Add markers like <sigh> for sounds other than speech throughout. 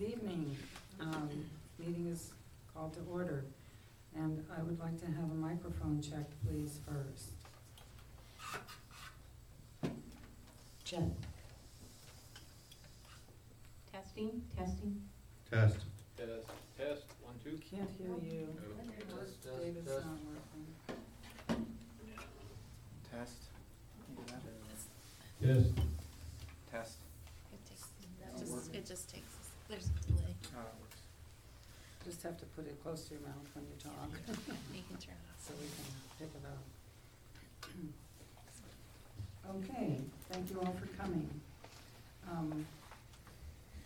Good evening. Um, Meeting is called to order, and I would like to have a microphone check, please, first. Check. Testing, testing. Test. Test, test, one, two. Can't hear you. Test, test, David's test. not working. Test. Yes. Test. It just, it just takes, there's a delay. Just have to put it close to your mouth when you talk, You can turn it off. so we can pick it up. Okay, thank you all for coming. Um,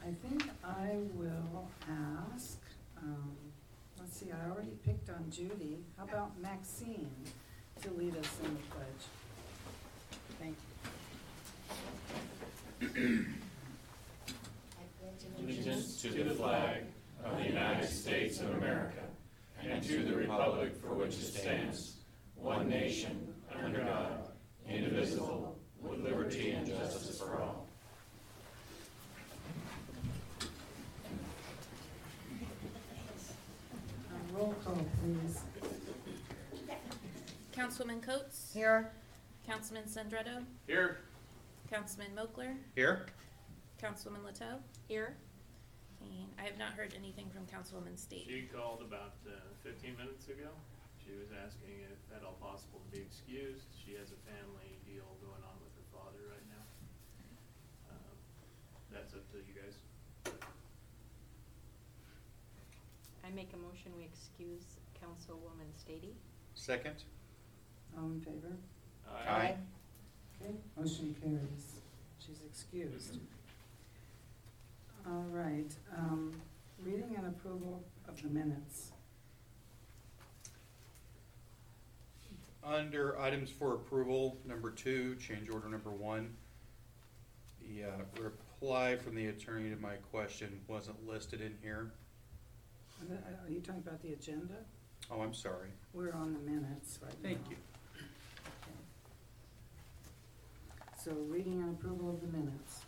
I think I will ask, um, let's see, I already picked on Judy. How about Maxine to lead us in the pledge? Thank you. Allegiance to the flag of the United States of America and to the republic for which it stands, one nation, under God, indivisible, with liberty and justice for all. Uh, Roll call, please. Councilman Coates? Here. Councilman Sandretto? Here. Councilman Mochler? Here? Councilwoman Leteau? Here. And I have not heard anything from Councilwoman Stady. She called about uh, 15 minutes ago. She was asking if at all possible to be excused. She has a family deal going on with her father right now. Um, That's up to you guys. I make a motion, we excuse Councilwoman Stady. Second? All in favor? Aye. Okay, motion carries. She's excused. All right, um, reading and approval of the minutes. Under items for approval, number two, change order number one. The uh, reply from the attorney to my question wasn't listed in here. Are the- Are you talking about the agenda? Oh, I'm sorry. We're on the minutes right now. Thank you. Okay. So reading and approval of the minutes.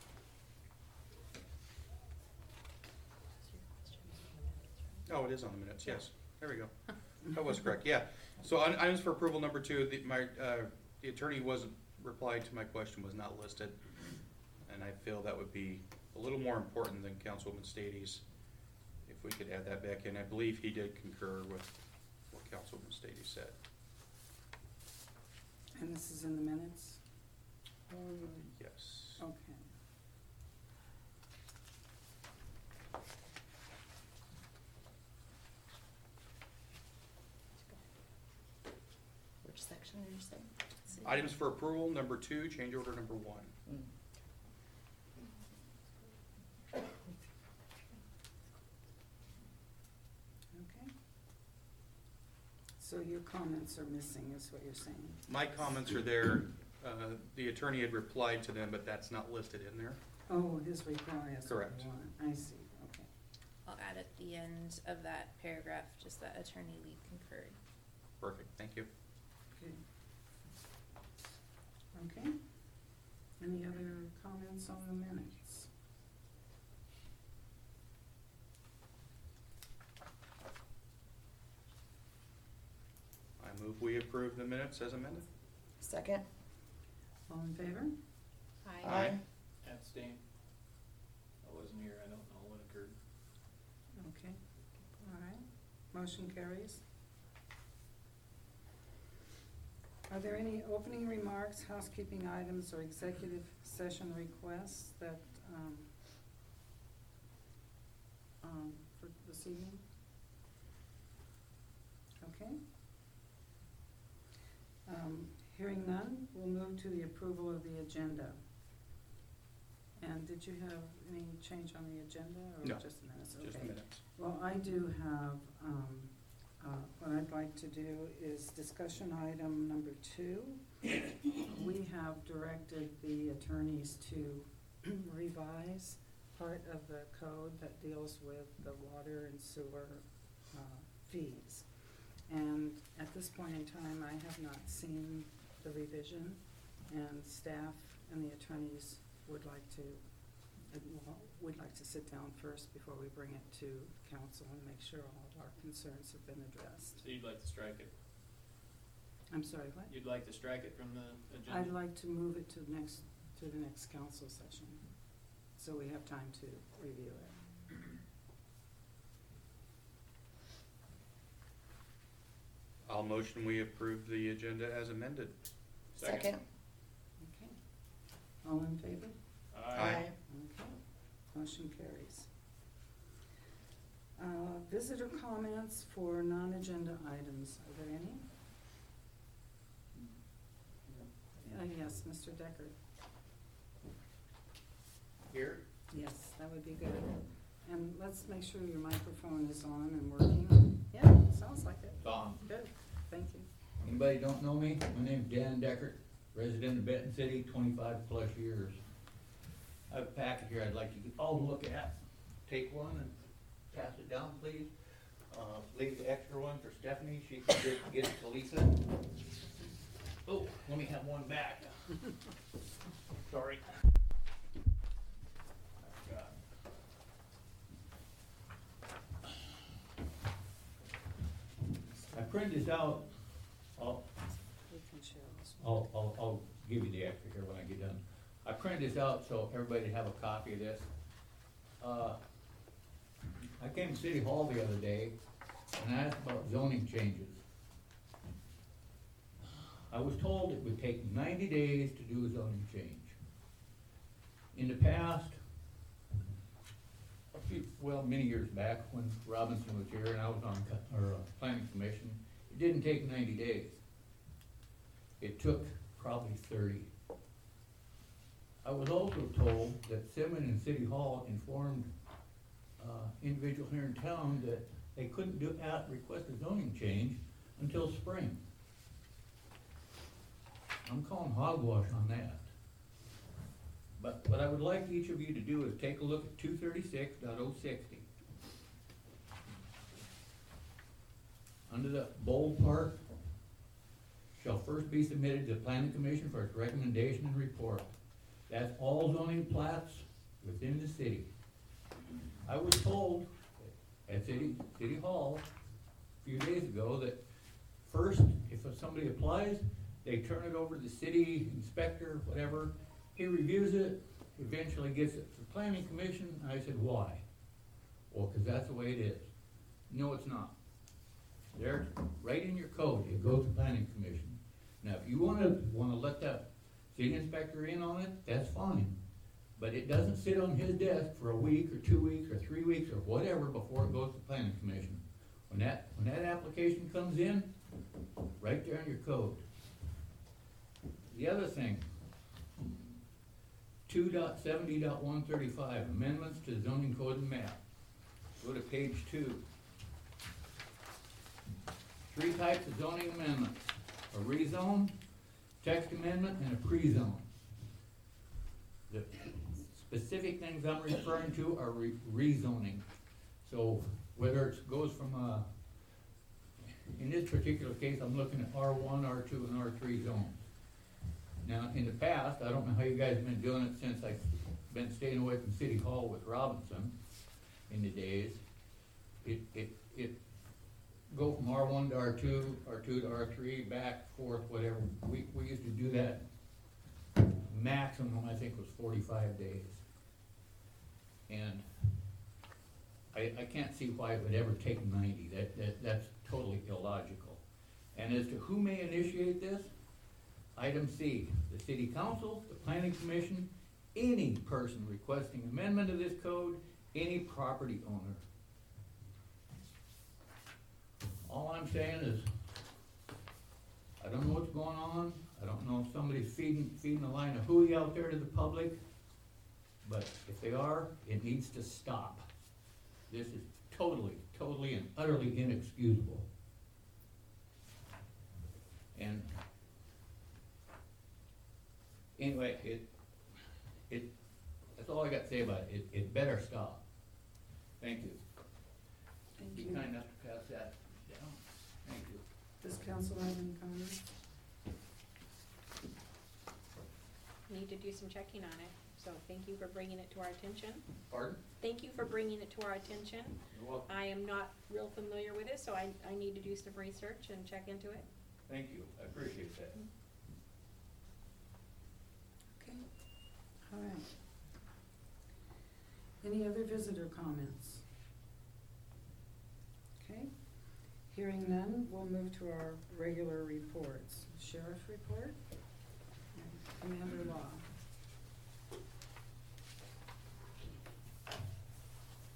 Oh, it is on the minutes, yes. There we go. That was correct, yeah. So on items for approval, number two, the, my, uh, the attorney wasn't, replied to my question was not listed. And I feel that would be a little more important than Councilwoman Stady's, if we could add that back in. I believe he did concur with what Councilwoman Stady said. And this is in the minutes? Yes. Okay. Which section did you say? Items for approval, number two, change order number one. Okay. So your comments are missing, is what you're saying? My comments are there. Uh, the attorney had replied to them, but that's not listed in there. Oh, his reply is what Correct. you want. I see, okay. I'll add at the end of that paragraph, just that Attorney Lee concurred. Perfect, thank you. Okay. Okay. Any other comments on the minutes? I move we approve the minutes as amended. Second. All in favor? Aye. Aye. Abstain. I wasn't here. I don't know what occurred. Okay, all right. Motion carries. Are there any opening remarks, housekeeping items, or executive session requests that, um, um, for this evening? Okay. Um, hearing none, we'll move to the approval of the agenda. And did you have any change on the agenda, or No, just minutes? Just Okay. minutes. Well, I do have, um, uh, what I'd like to do is discussion item number two. We have directed the attorneys to <clears throat> revise part of the code that deals with the water and sewer, uh, fees. And at this point in time, I have not seen the revision, and staff and the attorneys would like to we'd like to sit down first before we bring it to council and make sure all of our concerns have been addressed. So you'd like to strike it? I'm sorry, what? You'd like to strike it from the agenda? I'd like to move it to the next, to the next council session, so we have time to review it. I'll motion we approve the agenda as amended. Second. Okay. All in favor? Aye. Okay, motion carries. Uh, Visitor comments for non-agenda items, are there any? Uh, yes, Mr. Decker. Here? Yes, that would be good. And let's make sure your microphone is on and working. Yeah, sounds like it. Tom, Good, thank you. anybody don't know me? My name's Dan Deckert, resident of Benton City, twenty-five plus years. I have a packet here I'd like you all to look at. Take one and pass it down, please. Uh, leave the extra one for Stephanie, she can get, get it to Lisa. Oh, let me have one back. <laughs> Sorry. I've got- I printed this out, I'll, We can share this. I'll, I'll, I'll give you the extra here when I get done. I printed this out so everybody have a copy of this. Uh, I came to City Hall the other day and asked about zoning changes. I was told it would take ninety days to do a zoning change. In the past, a few, well, many years back, when Robinson was here and I was on, or, uh, planning commission, it didn't take ninety days. It took probably thirty. I was also told that Simmon and City Hall informed, uh, individuals here in town that they couldn't do, at, request a zoning change until spring. I'm calling hogwash on that. But what I would like each of you to do is take a look at two thirty-six dot oh sixty. Under the bold part, shall first be submitted to the planning commission for its recommendation and report. That's all zoning plats within the city. I was told at City, City Hall a few days ago that first, if somebody applies, they turn it over to the city inspector, whatever, he reviews it, eventually gets it to the planning commission, I said, why? Well, cause that's the way it is. No, it's not. There, right in your code, it goes to planning commission. Now, if you wanna, wanna let that city inspector in on it, that's fine. But it doesn't sit on his desk for a week, or two weeks, or three weeks, or whatever before it goes to the planning commission. When that, when that application comes in, right there in your code. The other thing, two dot seventy dot one thirty-five, amendments to zoning code and map. Go to page two. Three types of zoning amendments, a rezone, text amendment, and a pre-zone. The specific things I'm referring to are re- rezoning. So whether it goes from, uh, in this particular case, I'm looking at R one, R two, and R three zones. Now, in the past, I don't know how you guys have been doing it since I've been staying away from City Hall with Robinson in the days. It, it, it go from R one to R two, R two to R three, back, forth, whatever. We, we used to do that maximum, I think, was forty-five days. And I, I can't see why it would ever take ninety, that, that, that's totally illogical. And as to who may initiate this, item C, the city council, the planning commission, any person requesting amendment of this code, any property owner. All I'm saying is, I don't know what's going on, I don't know if somebody's feeding, feeding a line of hooey out there to the public, but if they are, it needs to stop. This is totally, totally and utterly inexcusable. And anyway, it, it, that's all I got to say about it, it, it better stop. Thank you. Thank Be you. kind enough to pass that. Does council have any comments? Need to do some checking on it, So thank you for bringing it to our attention. Pardon? Thank you for bringing it to our attention. You're welcome. I am not real familiar with it, so I, I need to do some research and check into it. Thank you, I appreciate that. Mm-hmm. Okay, all right. Any other visitor comments? Okay, hearing none, we'll move to our regular reports. Sheriff report? and Commander Law.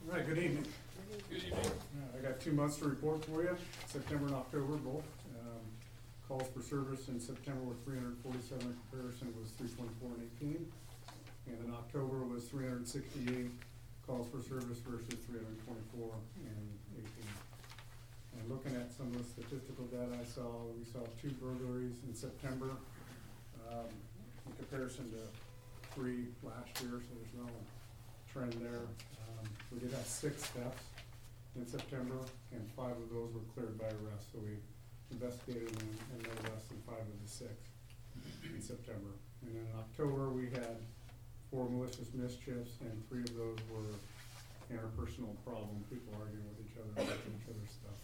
All right, good evening. Good evening. Uh, I got two months to report for you, September and October both. Um, Calls for service in September were three hundred forty-seven, comparison was three twenty-four and eighteen. And in October was three hundred sixty-eight calls for service versus three hundred twenty-four and eighteen. And looking at some of the statistical data I saw, we saw two burglaries in September, um, in comparison to three last year, so there's no trend there. Um, we did have six thefts in September, and five of those were cleared by arrest, so we investigated and, and no less than five of the six in September. And then in October, we had four malicious mischiefs, and three of those were interpersonal problems, people arguing with each other, each other's stuff.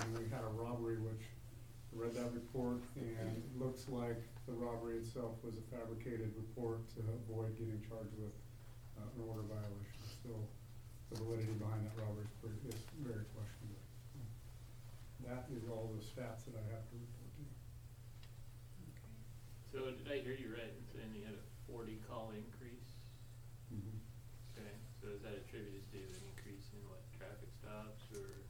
And we had a robbery, which I read that report, and it looks like the robbery itself was a fabricated report to avoid getting charged with uh, an order violation. Still, the validity behind that robbery is pretty, is very questionable. That is all the stats that I have to report to you. So did I hear you right in saying you had a forty call increase? Okay, so is that attributed to an increase in what, traffic stops or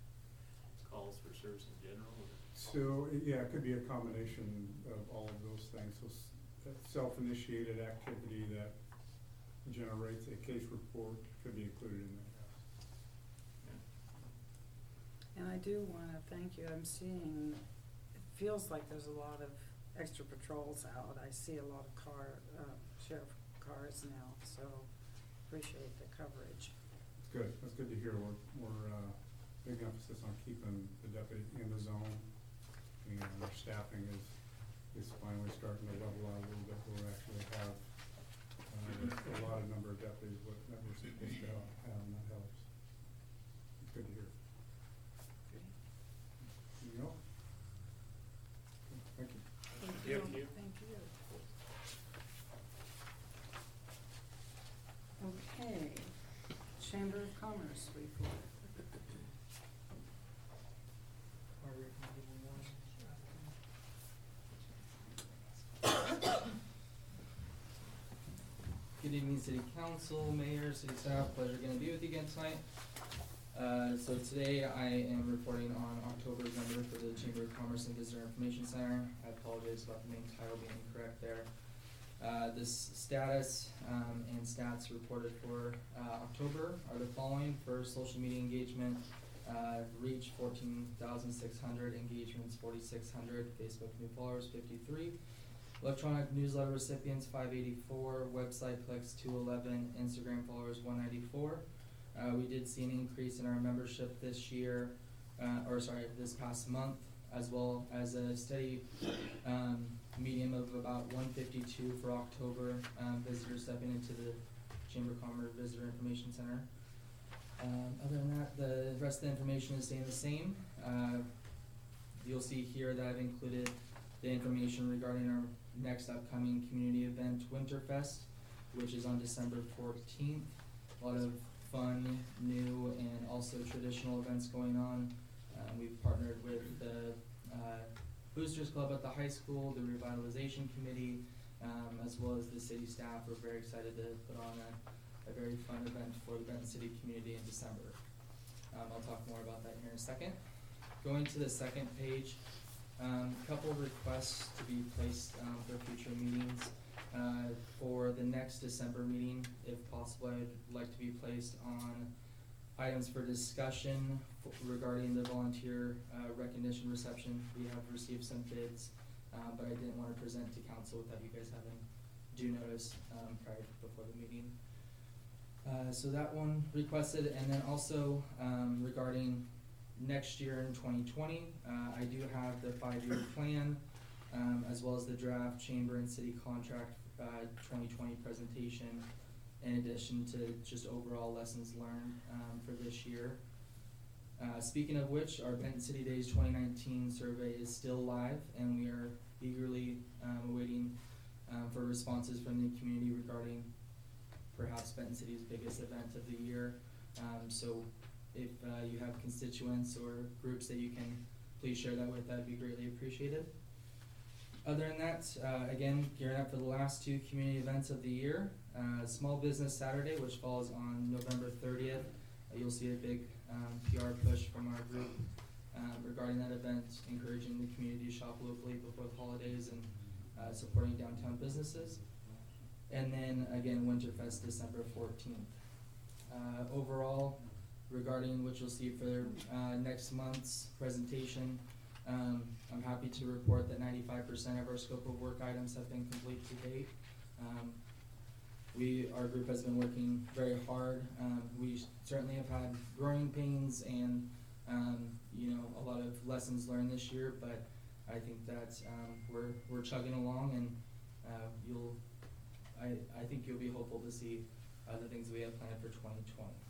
calls for service in general? So, i- yeah, it could be a combination of all of those things. So s- that self-initiated activity that generates a case report could be included in that. And I do wanna thank you, I'm seeing, it feels like there's a lot of extra patrols out. I see a lot of car, uh, sheriff cars now, so appreciate the coverage. It's good, that's good to hear. We're, we're, uh, big emphasis on keeping the deputy in the zone. And our staffing is, is finally starting to level out a little bit, where we actually have, uh, a lot of number of deputies what, that we're supposed to have, and that helps. It's good to hear. Anything else? Thank you. Thank Yeah, you. you. Thank you. Okay, Chamber of Commerce report. Good evening, City Council, Mayor, City Staff, pleasure again to be with you again tonight. Uh, so today I am reporting on October's number for the Chamber of Commerce and Visitor Information Center. I apologize about the main title being incorrect there. Uh, this status, um, and stats reported for, uh, October are the following. For social media engagement, uh, reach fourteen thousand six hundred, engagements forty-six hundred, Facebook new followers fifty-three. Electronic newsletter recipients five eighty-four, website clicks two eleven, Instagram followers one ninety-four. Uh, we did see an increase in our membership this year, uh, or sorry, this past month, as well as a steady, um, medium of about one fifty-two for October, um, visitors stepping into the Chamber of Commerce Visitor Information Center. Um, other than that, the rest of the information is staying the same. Uh, you'll see here that I've included the information regarding our next upcoming community event, Winterfest, which is on December fourteenth. A lot of fun, new, and also traditional events going on. Uh, we've partnered with the, uh, Boosters Club at the high school, the revitalization committee, um, as well as the city staff. We're very excited to put on a, a very fun event for the Benton City community in December. Um, I'll talk more about that here in a second. Going to the second page, um, a couple of requests to be placed, um, for future meetings. Uh, for the next December meeting, if possible, I'd like to be placed on items for discussion f- regarding the volunteer, uh, recognition reception. We have received some bids, uh, but I didn't wanna present to council without you guys having due notice, um, prior, before the meeting. Uh, so that one requested, and then also, um, regarding next year in twenty twenty, uh, I do have the five-year plan, um, as well as the draft chamber and city contract, uh, twenty twenty presentation in addition to just overall lessons learned, um, for this year. Uh, speaking of which, our Benton City Days twenty nineteen survey is still live and we are eagerly, um, awaiting, um, for responses from the community regarding perhaps Benton City's biggest event of the year. Um, so if, uh, you have constituents or groups that you can please share that with, that'd be greatly appreciated. Other than that, uh, again, gearing up for the last two community events of the year. Uh, Small Business Saturday, which falls on November thirtieth. Uh, you'll see a big, um, PR push from our group, um, regarding that event, encouraging the community to shop locally before the holidays and, uh, supporting downtown businesses. And then again, Winterfest, December fourteenth. Uh, overall, regarding what you'll see for, uh, next month's presentation, um, I'm happy to report that ninety-five percent of our scope of work items have been complete to date. Um, we, our group has been working very hard. Um, we certainly have had growing pains and, um, you know, a lot of lessons learned this year, but I think that, um, we're, we're chugging along and, uh, you'll, I, I think you'll be hopeful to see, uh, the things we have planned for twenty twenty.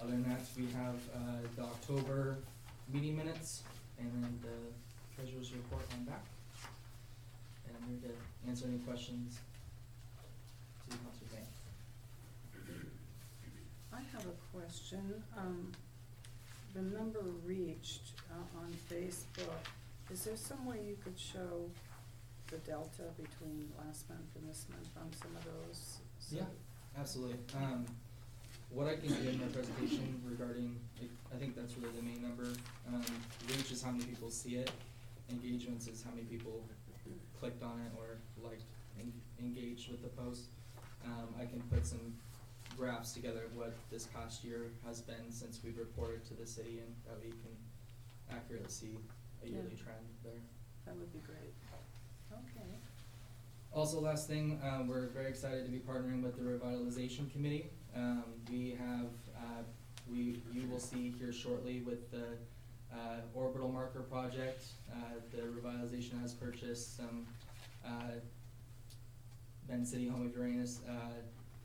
Other than that, we have, uh, the October meeting minutes and then the treasurer's report on back. And I'm here to answer any questions to. I have a question. Um, the number reached, uh, on Facebook, is there some way you could show the delta between last month and this month on some of those? So- Yeah, absolutely. Um, what I can do in my presentation regarding, like, I think that's really the main number. Um, reach is how many people see it. Engagements is how many people clicked on it or liked, en- engaged with the post. Um, I can put some graphs together of what this past year has been since we've reported to the city and that way you can accurately see a yearly Yeah. trend there. That would be great. Okay. Also, last thing, um, we're very excited to be partnering with the revitalization committee. Um, we have, uh, we, you will see here shortly with the, uh, orbital marker project, uh, the revitalization has purchased some, uh, Benton City Home of Uranus, uh,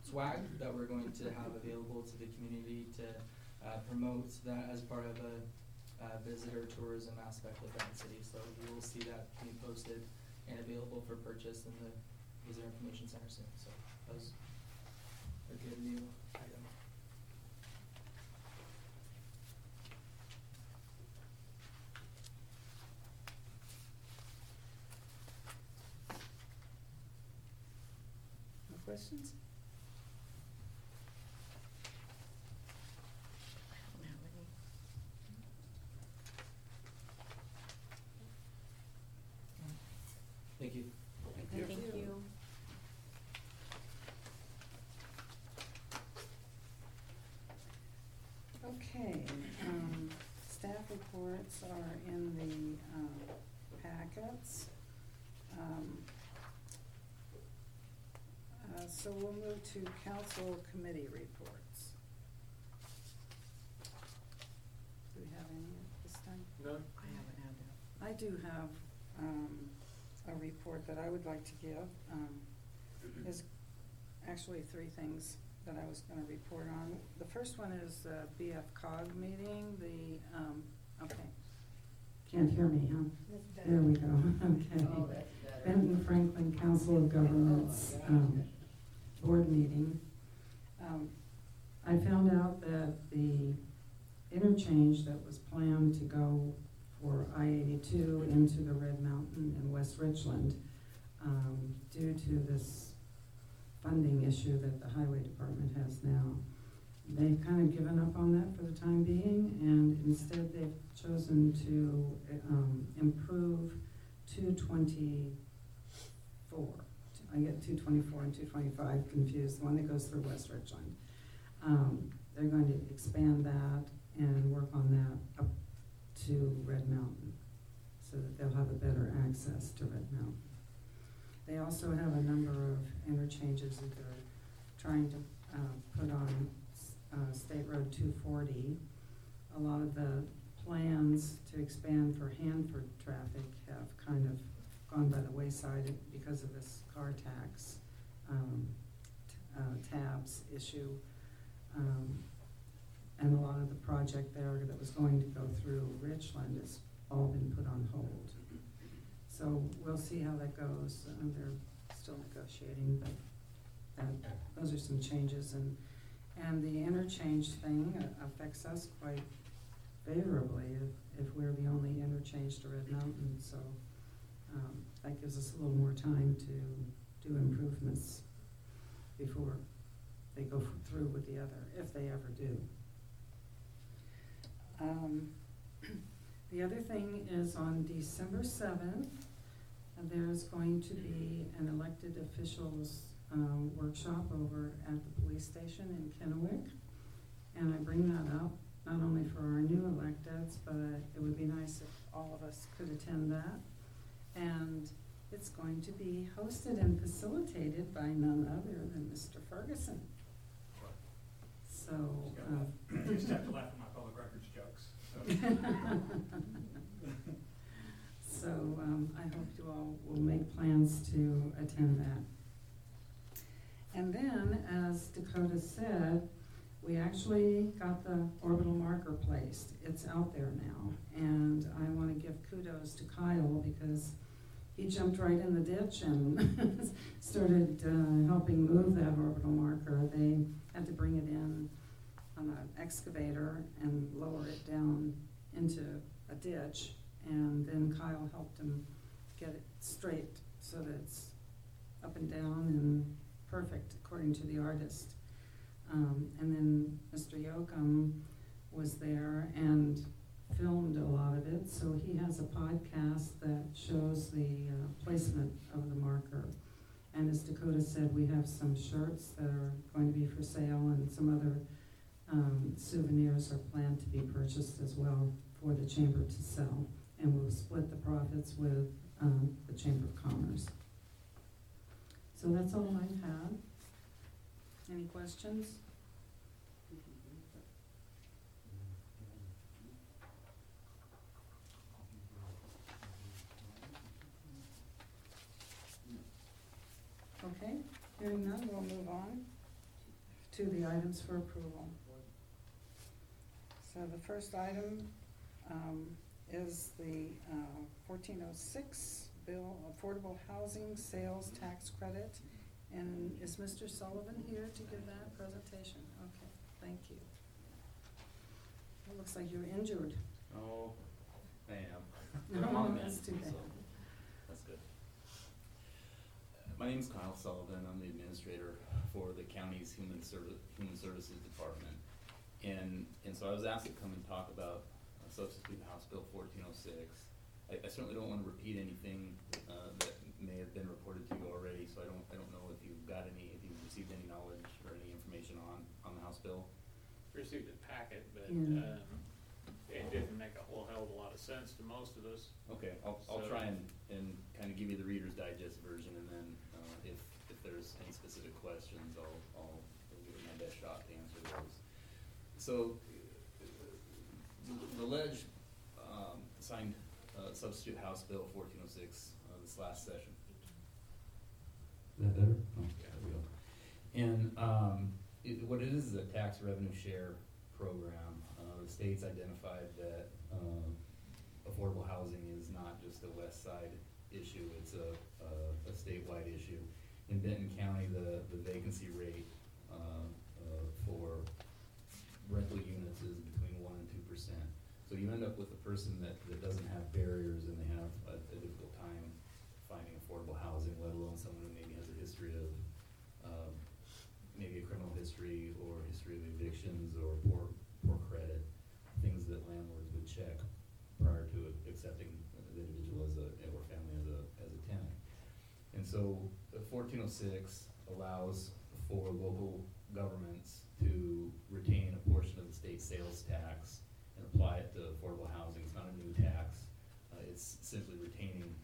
swag that we're going to have available to the community to, promote that as part of a, visitor tourism aspect of Benton City. So you will see that being posted and available for purchase in the Visitor Information Center soon, so that new item. No questions? Thank you. Thank you. Okay, um, staff reports are in the, um, packets. Um, uh, so we'll move to council committee reports. Do we have any at this time? None? I haven't had that. I do have, um, a report that I would like to give, um, there's actually three things that I was gonna report on. The first one is the BFCOG meeting, the, um, okay. Can't hear me, huh? There we go, <laughs> okay. Benton Franklin Council of Governments, um, board meeting. Um, I found out that the interchange that was planned to go for I eighty-two into the Red Mountain in West Richland, um, due to this funding issue that the highway department has now. They've kind of given up on that for the time being, and instead they've chosen to, um, improve two twenty-four. I get two twenty-four and two twenty-five confused, the one that goes through West Richland. Um, they're going to expand that and work on that up to Red Mountain, so that they'll have a better access to Red Mountain. They also have a number of interchanges that they're trying to, uh, put on, uh, State Road two forty. A lot of the plans to expand for Hanford traffic have kind of gone by the wayside because of this car tax um, t- uh, tabs issue. Um, And a lot of the project there that was going to go through Richland has all been put on hold. So we'll see how that goes. Uh, They're still negotiating, but that, those are some changes. And, and the interchange thing affects us quite favorably if, if we're the only interchange to Red Mountain. So um, that gives us a little more time to do improvements before they go through with the other, if they ever do. Um, <clears throat> The other thing is on December seventh, there's going to be an elected officials um, workshop over at the police station in Kennewick. And I bring that up not only for our new electeds, but it would be nice if all of us could attend that. And it's going to be hosted and facilitated by none other than Mr. Ferguson. So, uh, You just have to laugh at my public records jokes, so. <laughs> <laughs> So, um, I hope you all will make plans to attend that. And then, as Dakota said, we actually got the orbital marker placed. It's out there now. And I wanna give kudos to Kyle because he jumped right in the ditch and <laughs> started, uh, helping move that orbital marker. They had to bring it in on an excavator and lower it down into a ditch. And then Kyle helped him get it straight so that it's up and down and perfect according to the artist. Um, and then Mr. Yoakum was there and filmed a lot of it, so he has a podcast that shows the uh, placement of the marker. And as Dakota said, we have some shirts that are going to be for sale and some other um, souvenirs are planned to be purchased as well for the chamber to sell. And we'll split the profits with um, the Chamber of Commerce. So that's all I've. Any questions? Okay, hearing none, we'll move on to the items for approval. So the first item um, is the oh six bill affordable housing sales tax credit. And is Mr. Sullivan here to give that presentation? Okay, thank you. It looks like you're injured. Oh, I am. <laughs> I'm on that's too bad. so That's good. Uh, My name's Kyle Sullivan, I'm the administrator for the county's Human Service, Human Services Department. And, and so I was asked to come and talk about substitute House Bill fourteen oh six. I, I certainly don't wanna repeat anything, uh, that may have been reported to you already, so I don't, I don't know if you've got any, if you've received any knowledge or any information on, on the House bill. Received a packet, but, Mm. um, it didn't make a whole hell of a lot of sense to most of us. Okay, I'll, I'll So- try and, and kind of give you the Reader's Digest version, and then, uh, if, if there's any specific questions, I'll, I'll, I'll give it my best shot to answer those. So, the ledge, um, signed, uh, substitute House Bill fourteen oh six, uh, this last session. Is that better? Oh, there we go. And, um, it, what it is is a tax revenue share program. Uh, the state's identified that, uh, affordable housing is not just a west side issue, it's a, a, a statewide issue. In Benton County, the, the vacancy rate, uh, uh, for rental units is between one and two percent. So you end up with a person that, that doesn't have barriers and they have a, a difficult time finding affordable housing, let alone someone who maybe has a history of, um, maybe a criminal history or history of evictions or poor, poor credit, things that landlords would check prior to accepting the individual as a, or family as a, as a tenant. And so fourteen oh six allows for local governments to retain a portion of the state sales tax apply it to affordable housing. It's not a new tax. Uh, it's simply retaining,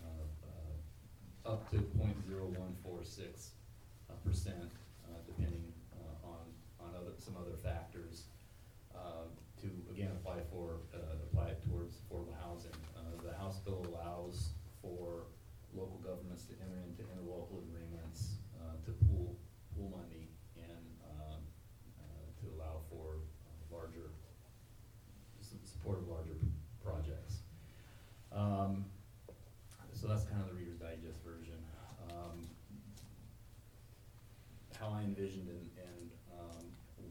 uh, uh, up to point zero one four six uh, percent, uh, depending, uh, on, on other, some other factors, uh, to, again, apply for, uh, apply it towards affordable housing. Uh, the House bill allows for I envisioned and, and, um,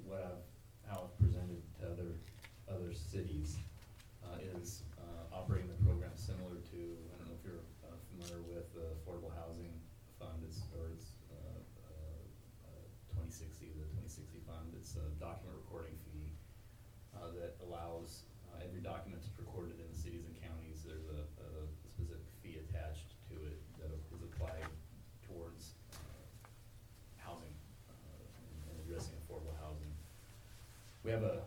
what I've, how I've presented to other, other cities, uh, is, uh, operating the program similar to, I don't know if you're, uh, familiar with the Affordable Housing Fund, it's, or it's, uh, uh, twenty sixty, the twenty sixty fund, it's a document recording fee, uh, that allows, uh, every document that's recorded in the cities and counties, there's a, a specific fee attached to it that is applied towards, uh, housing, uh, and addressing affordable housing. We have a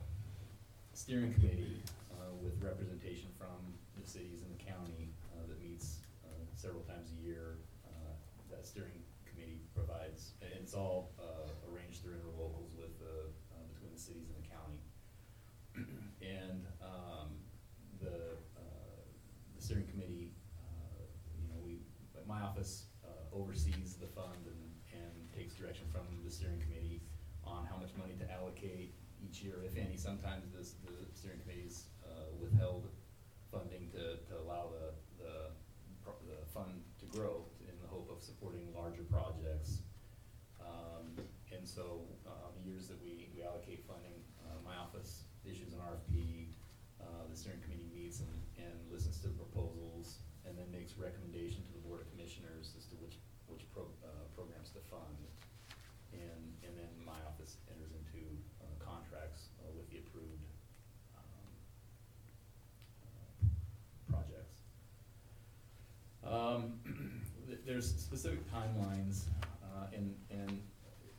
steering committee, uh, with representation from the cities and the county, uh, that meets, several times a year. That steering committee provides, and it's all, uh, arranged through interlocals with, uh, uh, between the cities and the county. And, um, the, uh, the steering committee, uh, you know, we, my office, uh, oversees the fund and, and takes direction from the steering committee on how much money to allocate each year, if any. Sometimes this, the steering committee's, uh, withheld funding to, to allow the, the, pro- the fund to grow in the hope of supporting larger projects. Um, and so, uh, the years that we, we allocate funding, uh, my office issues an RFP, uh, the steering committee meets and, and listens to the proposals, and then makes recommendation to the board of commissioners as to which, which pro, uh, programs to fund. And, and then my office enters into, uh, contracts, uh, with the approved, um, uh, projects. Um, th- there's specific timelines, uh, and, and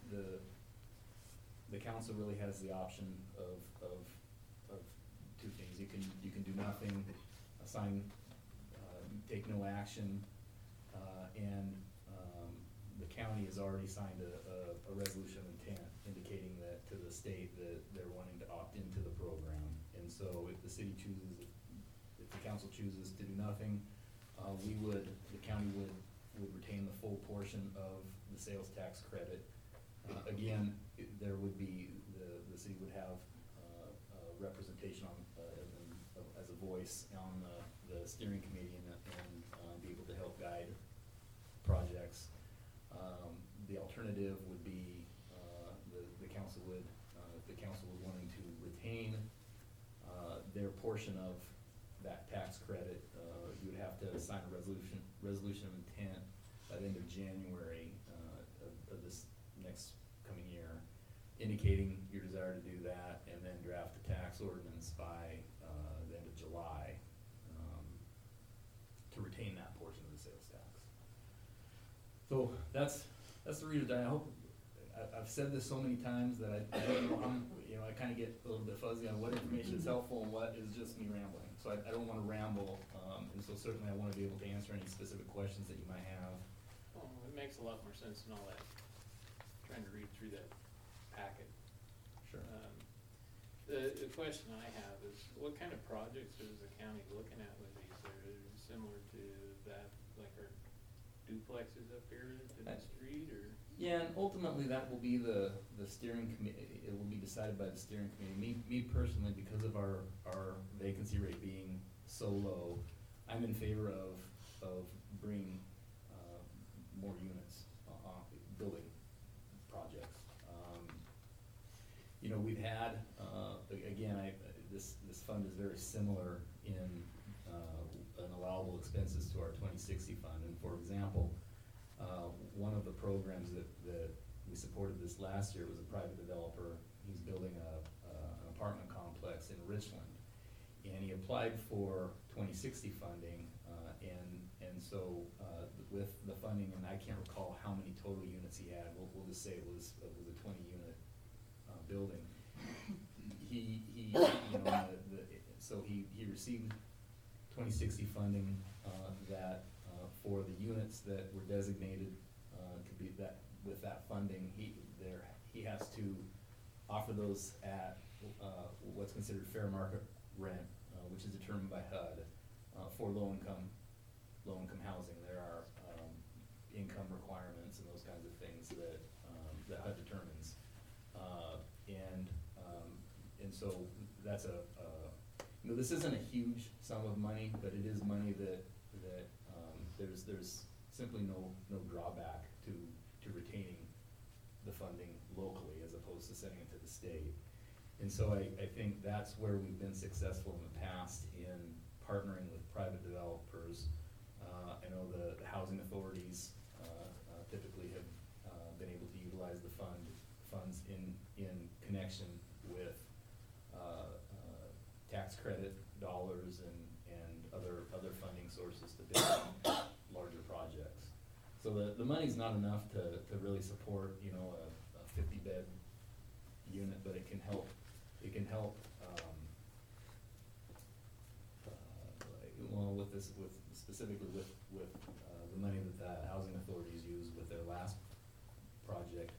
the, the council really has the option of, of, of two things. You can, you can do nothing, assign, uh, take no action, uh, and, um, the county has already signed a, a, a resolution of intent indicating that, to the state that they're wanting to opt into the program. And so if the city chooses, if the council chooses to do nothing, uh, we would, the county would, would retain the full portion of the sales tax credit. Uh, again, it- there would be, the, the city would have, uh, uh, representation on, uh, as a- as a voice on the, the steering committee and, and, uh, be able to help guide projects. Um, the alternative would be, uh, the, the council would, uh, if the council was wanting to retain, uh, their portion of that tax credit, uh, you would have to sign a resolution, resolution of the end of January, uh, of, of this next coming year, indicating your desire to do that, and then draft the tax ordinance by, uh, the end of July, um, to retain that portion of the sales tax. So that's, that's the reader I hope, I, I've said this so many times that I, I don't know, I'm, you know, I kinda get a little bit fuzzy on what information is helpful and what is just me rambling. So I, I don't wanna ramble, um, and so certainly I wanna be able to answer any specific questions that you might have. It makes a lot more sense than all that, trying to read through that packet. Sure. Um, The, the question I have is, what kind of projects is the county looking at with these? Are they similar to that, like our duplexes up here to the Uh, street, or? Yeah, and ultimately, that will be the, the steering committee, it will be decided by the steering committee. Me, me personally, because of our, our vacancy rate being so low, I'm in favor of, of bringing, more units, uh, building projects. Um, You know, we've had, uh, again, I, this, this fund is very similar in, uh, allowable expenses to our twenty sixty fund. And for example, uh, one of the programs that, that we supported this last year was a private developer. He's building a, uh, an apartment complex in Richland. And he applied for twenty sixty funding, uh, and, and so, with the funding, and I can't recall how many total units he had, we'll, we'll just say it was, it was a twenty unit, uh, building. He, he, you know, the, the, so he, he received twenty sixty funding, uh, that, uh, for the units that were designated, uh, to be that, with that funding, he, there, he has to offer those at, uh, what's considered fair market rent, uh, which is determined by HUD, uh, for low-income, low-income housing. There are, income requirements and those kinds of things that, um, that HUD determines. Uh, and, um, and so that's a, you know, this isn't a huge sum of money, but it is money that, that, um, there's, there's simply no, no drawback to, to retaining the funding locally as opposed to sending it to the state. And so I, I think that's where we've been successful in the past in partnering with private developers. Uh, I know the, the housing authorities, uh, uh, typically have, uh, been able to utilize the fund, funds in, in connection with, uh, uh, tax credit dollars and, and other, other funding sources to build <coughs> larger projects. So the, the money's not enough to, to really support, you know, a, a fifty bed unit, but it can help, it can help, um, uh, well, with this, with, specifically with, with, uh, the money that the housing authorities used with their last project,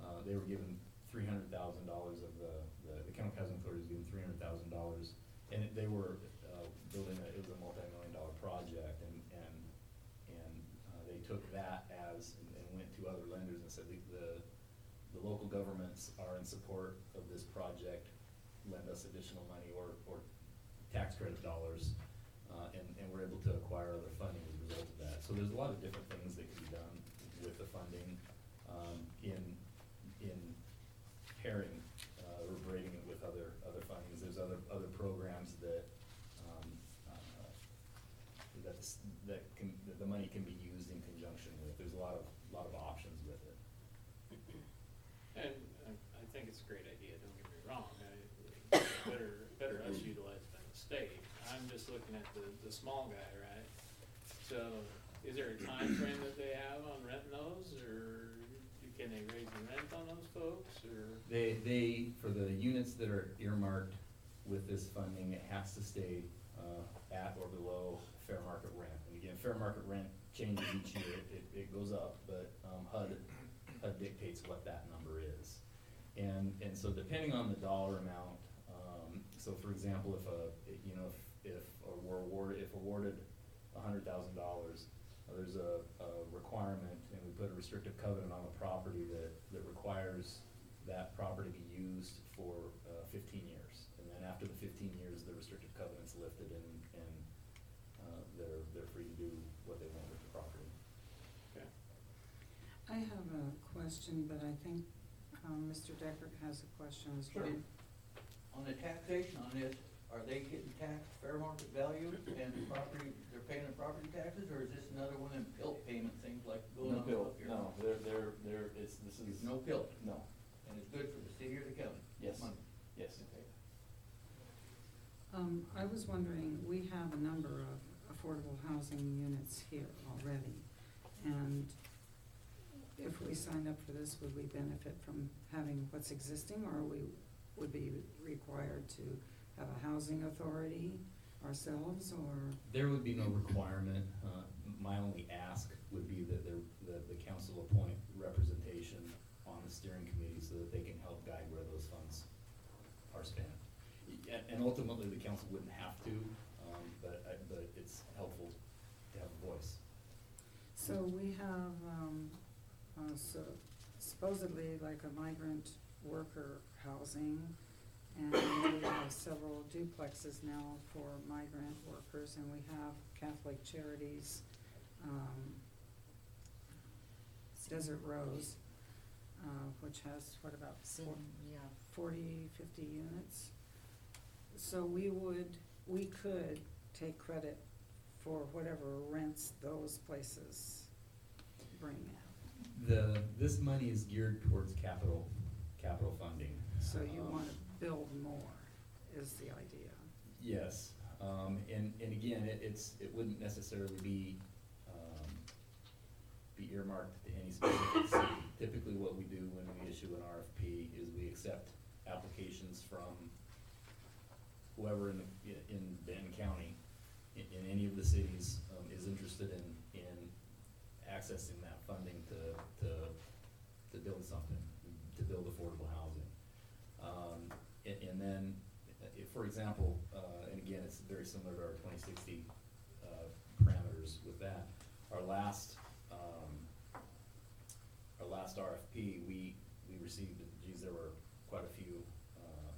uh, they were given three hundred thousand dollars of the, the, the county housing authority was given three hundred thousand dollars. And it- they were, uh, building a, it was a multi-million dollar project and, and, and, uh, they took that as, and, and went to other lenders and said, the, the, the local governments are in support of this project, lend us additional money or, or tax credit dollars. Uh, and, and we're able to acquire other funding as a result of that. So there's a lot of different things that can be done with the funding, um, in, in pairing, uh, or braiding it with other, other fundings. There's other, other programs that, um, uh, that's, that can, that the money can be used in conjunction with. There's a lot of, lot of options with it. And I, I think it's a great idea, don't get me wrong, I, better, better us utilize it than the state. I'm just looking at the, the small guy, right? So, is there a <clears throat> time frame that they have on renting those, or can they raise the rent on those folks, or? They, they, for the units that are earmarked with this funding, it has to stay, uh, at or below fair market rent. And again, fair market rent changes each year, it, it goes up, but, um, HUD, HUD dictates what that number is. And, and so depending on the dollar amount, um, so for example, if a, you know, if, if we're awarded, if awarded a hundred thousand dollars, uh, there's a, a requirement, and we put a restrictive covenant on the property that, that requires that property be used for, uh, fifteen years. And then after the fifteen years, the restrictive covenant's lifted and, and, uh, they're, they're free to do what they want with the property. Okay. I have a question, but I think, um, Mr. Decker has a question as well. Sure. On the taxation on this, are they getting taxed fair market value and the property, they're paying the property taxes, or is this another one of them pilt payment things like going No on bill, up here? no, they're, they're, they're, it's, this is. There's no pilt, No, and it's good for the city or the county? Yes. Money. yes. Okay. Um, I was wondering, we have a number of affordable housing units here already, and if we signed up for this, would we benefit from having what's existing, or we would be required to have a housing authority ourselves, or? There would be no requirement, uh, my only ask would be that there, that the council appoint representation on the steering committee so that they can help guide where those funds are spent. And, and ultimately, the council wouldn't have to, um, but, I- but it's helpful to have a voice. So we have, um, uh, so supposedly like a migrant worker housing, and we have several duplexes now for migrant workers, and we have Catholic Charities, um, Desert Rose, uh, which has, what about four, yeah. forty, fifty units? So we would, we could take credit for whatever rents those places bring in. The, this money is geared towards capital, capital funding. So you Um, wanna build more, is the idea. Yes, um, and, and again, it, it's, it wouldn't necessarily be, um, be earmarked to any specific city. Typically, what we do when we issue an RFP is we accept applications from whoever in, the- in Benton County, in, in any of the cities, um, is interested in, in accessing that funding to, to, to build something, to build affordable housing. Um, and, and then, uh, if, for example, uh, and again, it's very similar to our twenty sixty, uh, parameters with that. Our last, um, our last RFP, we, we received, geez, there were quite a few, uh,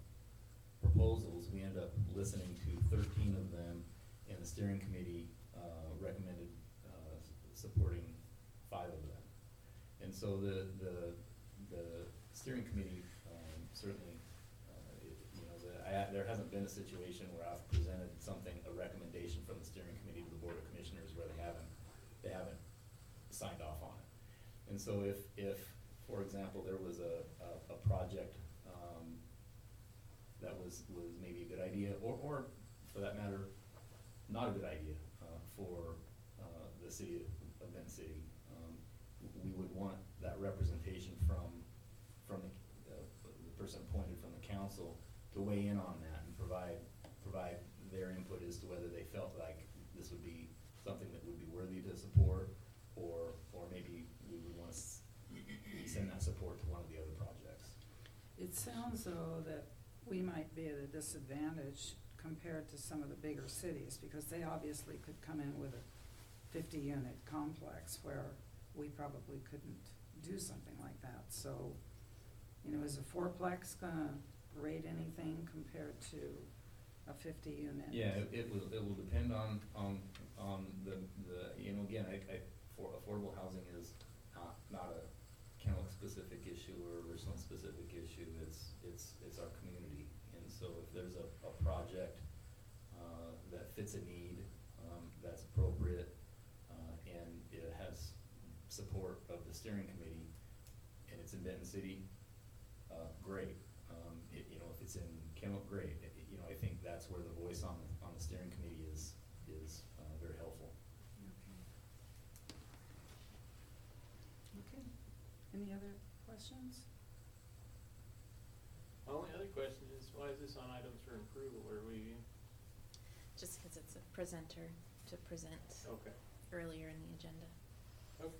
proposals. We ended up listening to thirteen of them, and the steering committee, uh, recommended, uh, supporting five of them. And so the, the, the steering committee, um, certainly, uh, it, you know, the, I, there hasn't been a situation where I've presented something, a recommendation from the steering committee to the board of commissioners where they haven't, they haven't signed off on it. And so if, if, for example, there was a, a, a project, um, that was, was maybe a good idea, or, or for that matter, not a good idea, uh, for, uh, the city of Benton City, um, we would want that representation from, from the, uh, the person appointed from the council to weigh in on that provide, provide their input as to whether they felt like this would be something that would be worthy to support, or, or maybe we would wanna s- send that support to one of the other projects. It sounds though that we might be at a disadvantage compared to some of the bigger cities, because they obviously could come in with a fifty-unit complex where we probably couldn't do something like that, so, you know, is a fourplex gonna rate anything compared to a fifty-unit? Yeah, it, it will, it will depend on, on, on the, the, you know, again, I, I, for affordable housing is not, not a Kennewick-specific issue or a Richland-specific issue, it's, it's, it's our community. And so if there's a, a project, uh, that fits a need, um, that's appropriate, uh, and it has support of the steering committee, and it's in Benton City, uh, great. Um, it, you know, if it's in Kennewick, great. It- it- you know, I think that's where the voice on, the on the steering committee is, is, uh, very helpful. Okay. Okay, any other questions? My only other question is, why is this on items for approval, are we, Just because it's a presenter to present okay, earlier in the agenda. okay.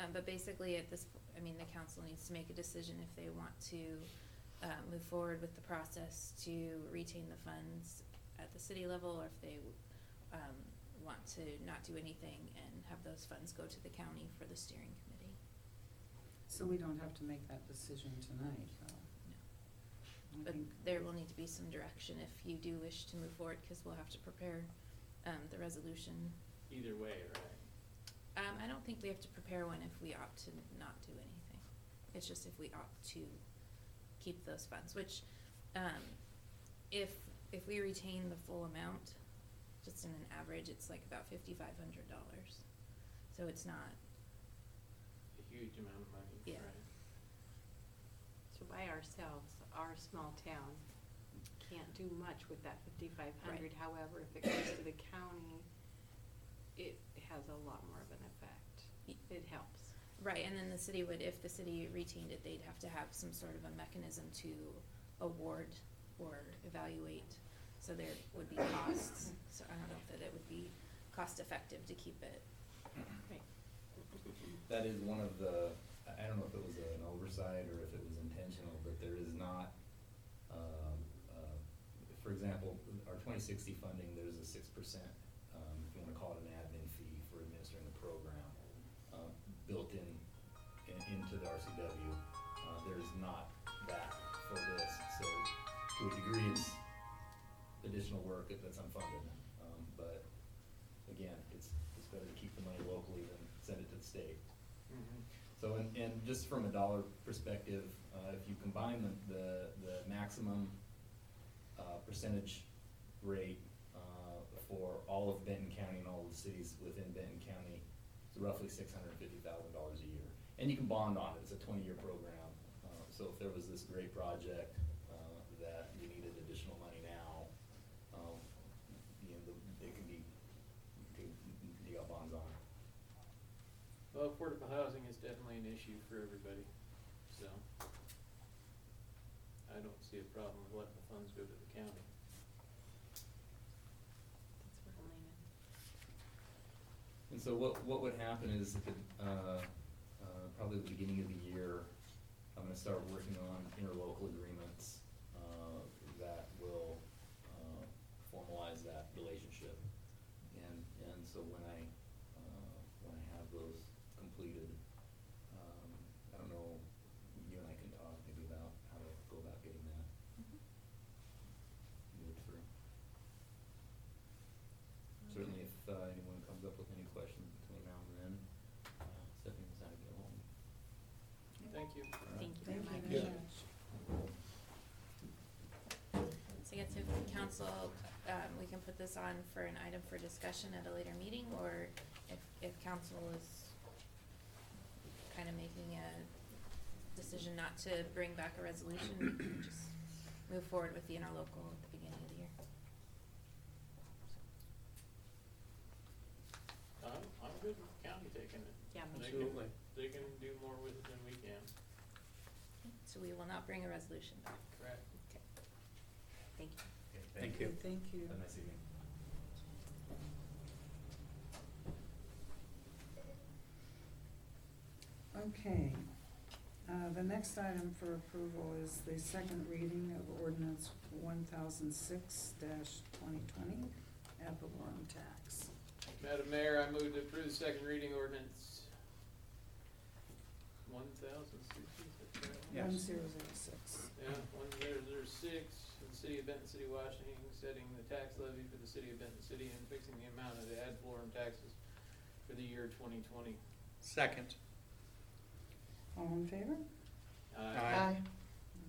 Um, but basically at this, I mean, the council needs to make a decision if they want to, uh, move forward with the process to retain the funds at the city level, or if they, um, want to not do anything and have those funds go to the county for the steering committee. So we don't have to make that decision tonight, though? No. I But there will need to be some direction if you do wish to move forward, cause we'll have to prepare, um, the resolution. Either way, right? Um, I don't think we have to prepare one if we opt to not do anything. It's just if we opt to keep those funds, which, um, if, if we retain the full amount, just in an average, it's like about fifty-five hundred dollars. So it's not, A huge amount of money, Yeah. right? So by ourselves, our small town can't do much with that fifty-five hundred. Right. However, if it goes to the county, it has a lot more of an effect. It helps. right, and then the city would, if the city retained it, they'd have to have some sort of a mechanism to award or evaluate. So there would be costs, <coughs> so I don't know if that it would be cost-effective to keep it Right. That is one of the, I I don't know if it was an oversight or if it was intentional, but there is not, um, uh, for example, our twenty sixty funding, there's a six percent, um, if you wanna call it an admin fee for administering the program, uh, built in, in, into the RCW. Uh, there's not that for this, so to a degree, it's additional work that's unfunded. Um, but again, it's, it's better to keep the money locally than send it to the state. Mm-hmm. So, and, and just from a dollar perspective, uh, if you combine the, the, the maximum, uh, percentage rate, uh, for all of Benton County and all of the cities within Benton County, it's roughly six hundred and fifty thousand dollars a year. And you can bond on it, it's a twenty-year program, uh, so if there was this great project, uh, that you needed additional money now, um, you know, the- it can be, you can, got bonds on it. Well, affordable housing is definitely an issue for everybody, so. I don't see a problem with letting the funds go to the county. That's where I'm leaning. And so what, what would happen is, at the, uh, uh, probably at the beginning of the year, I'm gonna start working on interlocal agreements, uh, that will, uh, formalize that relationship. And, and so when I, uh, when I have those completed, um, I don't know, you and I can talk maybe about how to go about getting that moved through. Certainly if, uh, anyone comes up with any questions between now and then, uh, Stephanie's out to get home. Thank you. All right. Thank you very Thank much. you very much. Council, um, we can put this on for an item for discussion at a later meeting, or if, if council is kind of making a decision not to bring back a resolution, we can just move forward with the interlocal at the beginning of the year. I'm, I'm good with county taking it. Yeah, me They too. can- They can do more with it than we can. So we will not bring a resolution back. Correct. Okay. Thank you. Thank you. Thank you. Have a nice evening. Okay, uh, the next item for approval is the second reading of ordinance one thousand six twenty twenty, ad valorem tax. Madam Mayor, I move to approve the second reading ordinance one thousand sixty, is that correct? Yes. One zero zero six. Yeah, one zero zero six, for the city of Benton City, Washington, setting the tax levy for the city of Benton City and fixing the amount of the ad valorem taxes for the year twenty twenty. Second. All in favor? Aye.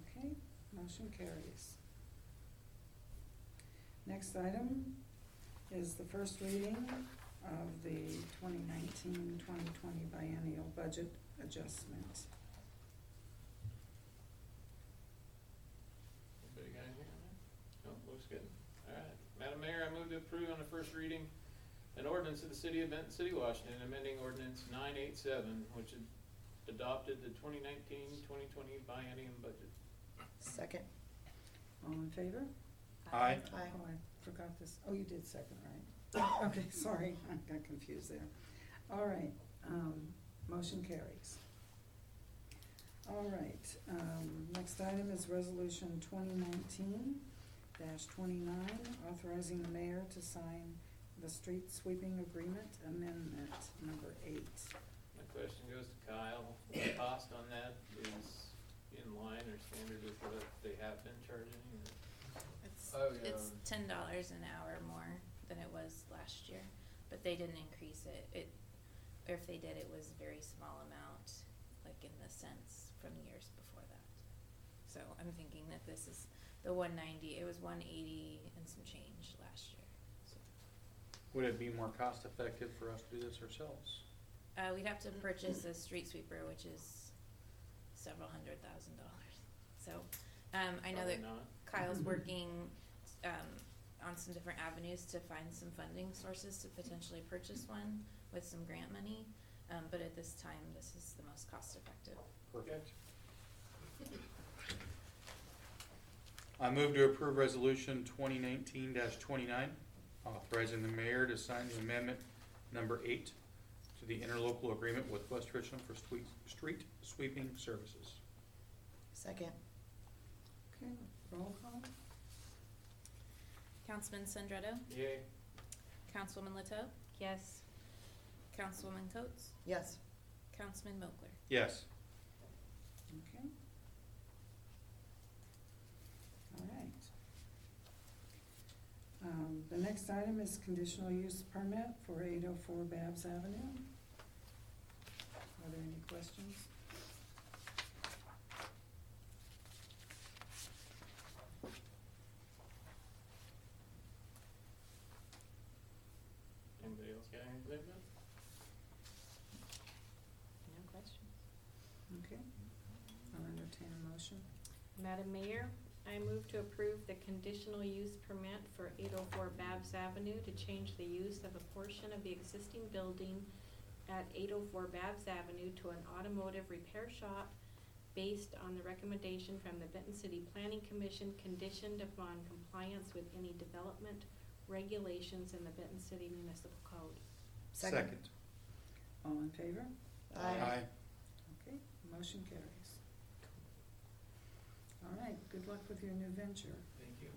Okay, motion carries. Next item is the first reading of the 2019-2020 biennial budget adjustment. Anybody got anything on that? No, looks good. Alright, Madam Mayor, I move to approve on the first reading an ordinance of the city of Benton City, Washington, amending ordinance nine eight seven, which had adopted the 2019-2020 biennium budget. Second. All in favor? Aye. Oh, I forgot this. Oh, you did second, right? <coughs> Okay, sorry, <laughs> I got confused there. All right, um, motion carries. All right, um, next item is resolution twenty nineteen twenty-nine, authorizing the mayor to sign the street sweeping agreement amendment number eight. My question goes to Kyle. The cost on that is in line or standard with what they have been charging? or- It's, Oh, yeah. it's ten dollars an hour more than it was last year, but they didn't increase it. It, or if they did, it was a very small amount, like in the cents from years before that. So I'm thinking that this is the one ninety, it was one eighty and some change last year, so. Would it be more cost effective for us to do this ourselves? Uh, we'd have to purchase a street sweeper, which is several hundred thousand dollars. So, um, I know that not. Kyle's working, um, on some different avenues to find some funding sources to potentially purchase one with some grant money. Um, but at this time, this is the most cost effective. Perfect. <laughs> I move to approve resolution twenty nineteen twenty-nine, authorizing the mayor to sign the amendment number eight to the interlocal agreement with West Richland for street, street sweeping services. Second. Okay, roll call? Councilman Sandretto, Yay. Councilwoman Leto, Yes. Councilwoman Coates, Yes. Councilman Mochler. Yes. Okay. All right. Um, the next item is conditional use permit for eight oh four Babs Avenue. Are there any questions? Anybody else got anything to say? No questions. Okay. I'll entertain a motion. Madam Mayor, I move to approve the conditional use permit for eight oh four Babs Avenue to change the use of a portion of the existing building at eight oh four Babs Avenue to an automotive repair shop based on the recommendation from the Benton City Planning Commission conditioned upon compliance with any development regulations in the Benton City Municipal Code. Second. All in favor? Aye. Okay, motion carries. All right, good luck with your new venture. Thank you.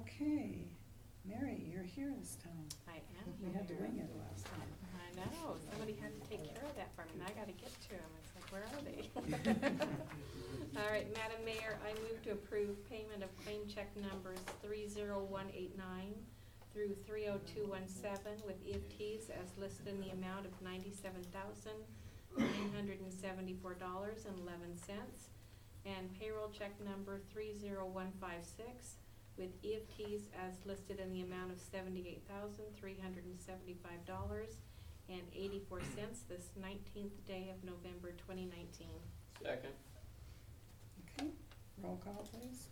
Okay, Mary, you're here this time. I am We had to here. wing it last time. I know, somebody had to take care of that for me, and I gotta get to them, it's like, where are they? <laughs> All right, Madam Mayor, I move to approve payment of claim check numbers three zero one eight nine through three oh two one seven with EFTs as listed in the amount of ninety-seven thousand nine hundred and seventy-four dollars and eleven cents. and payroll check number three zero one five six with EFTs as listed in the amount of seventy-eight thousand, three hundred and seventy-five dollars and eighty-four cents this nineteenth day of November twenty nineteen. Second. Okay, roll call please.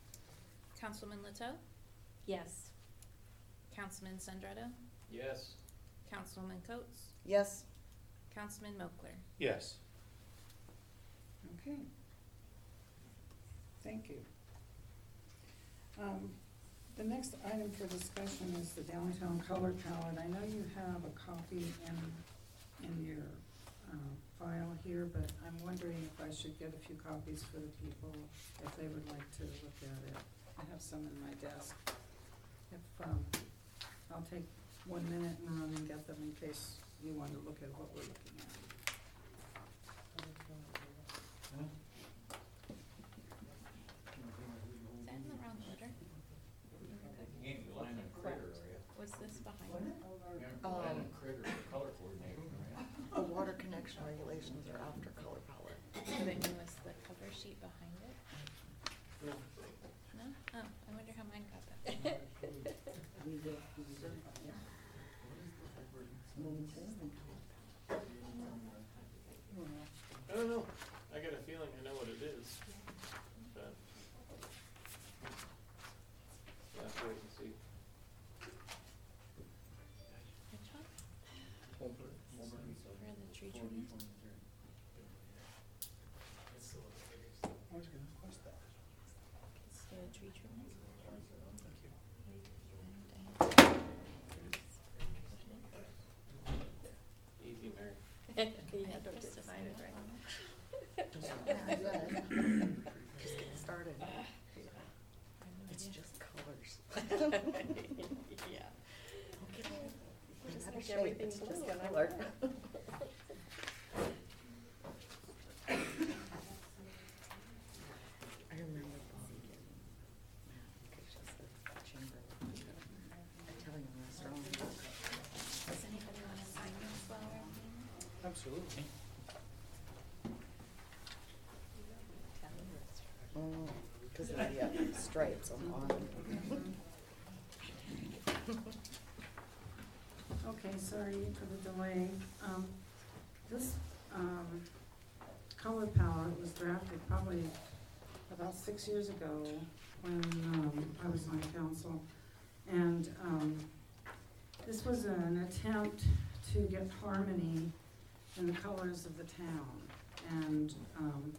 Councilman Leteau, Yes. Councilman Sandretto, Yes. Councilwoman Coates, Yes. Councilman Mochler. Yes. Okay. Thank you. Um, the next item for discussion is the downtown color palette. I know you have a copy in, in your, uh, file here, but I'm wondering if I should get a few copies for the people, if they would like to look at it. I have some in my desk. If, um, I'll take one minute and run and get them in case you want to look at what we're looking at. Is that in the wrong order? You ain't Lyman Critter, are you? Was this behind it? You're Um, Lyman Critter, the color coordinator, right? The water connection regulations are after color palette. Then was the cover sheet behind it? No. No? Oh, I wonder how mine got that. I don't know. I got a feeling I know what it is, but. Yeah, wait and see. Which one? For the tree trimming? It's the tree trimming? Easy, Mary. <laughs> Yeah, don't Just get to it right. Just <laughs> get started. I have no It's just colors. <laughs> Yeah. Okay. Just Not a make everything just blue and I'm color. proud. I remember Bobby getting applications at the chamber, Italian restaurant. Does anybody wanna sign this while we're meeting? Absolutely. Oh, cause of the uh, stripes on the bottom. Okay, sorry for the delay. Um, this, um, color palette was drafted probably about six years ago when, um, I was on council. And, um, this was an attempt to get harmony in the colors of the town. And, um,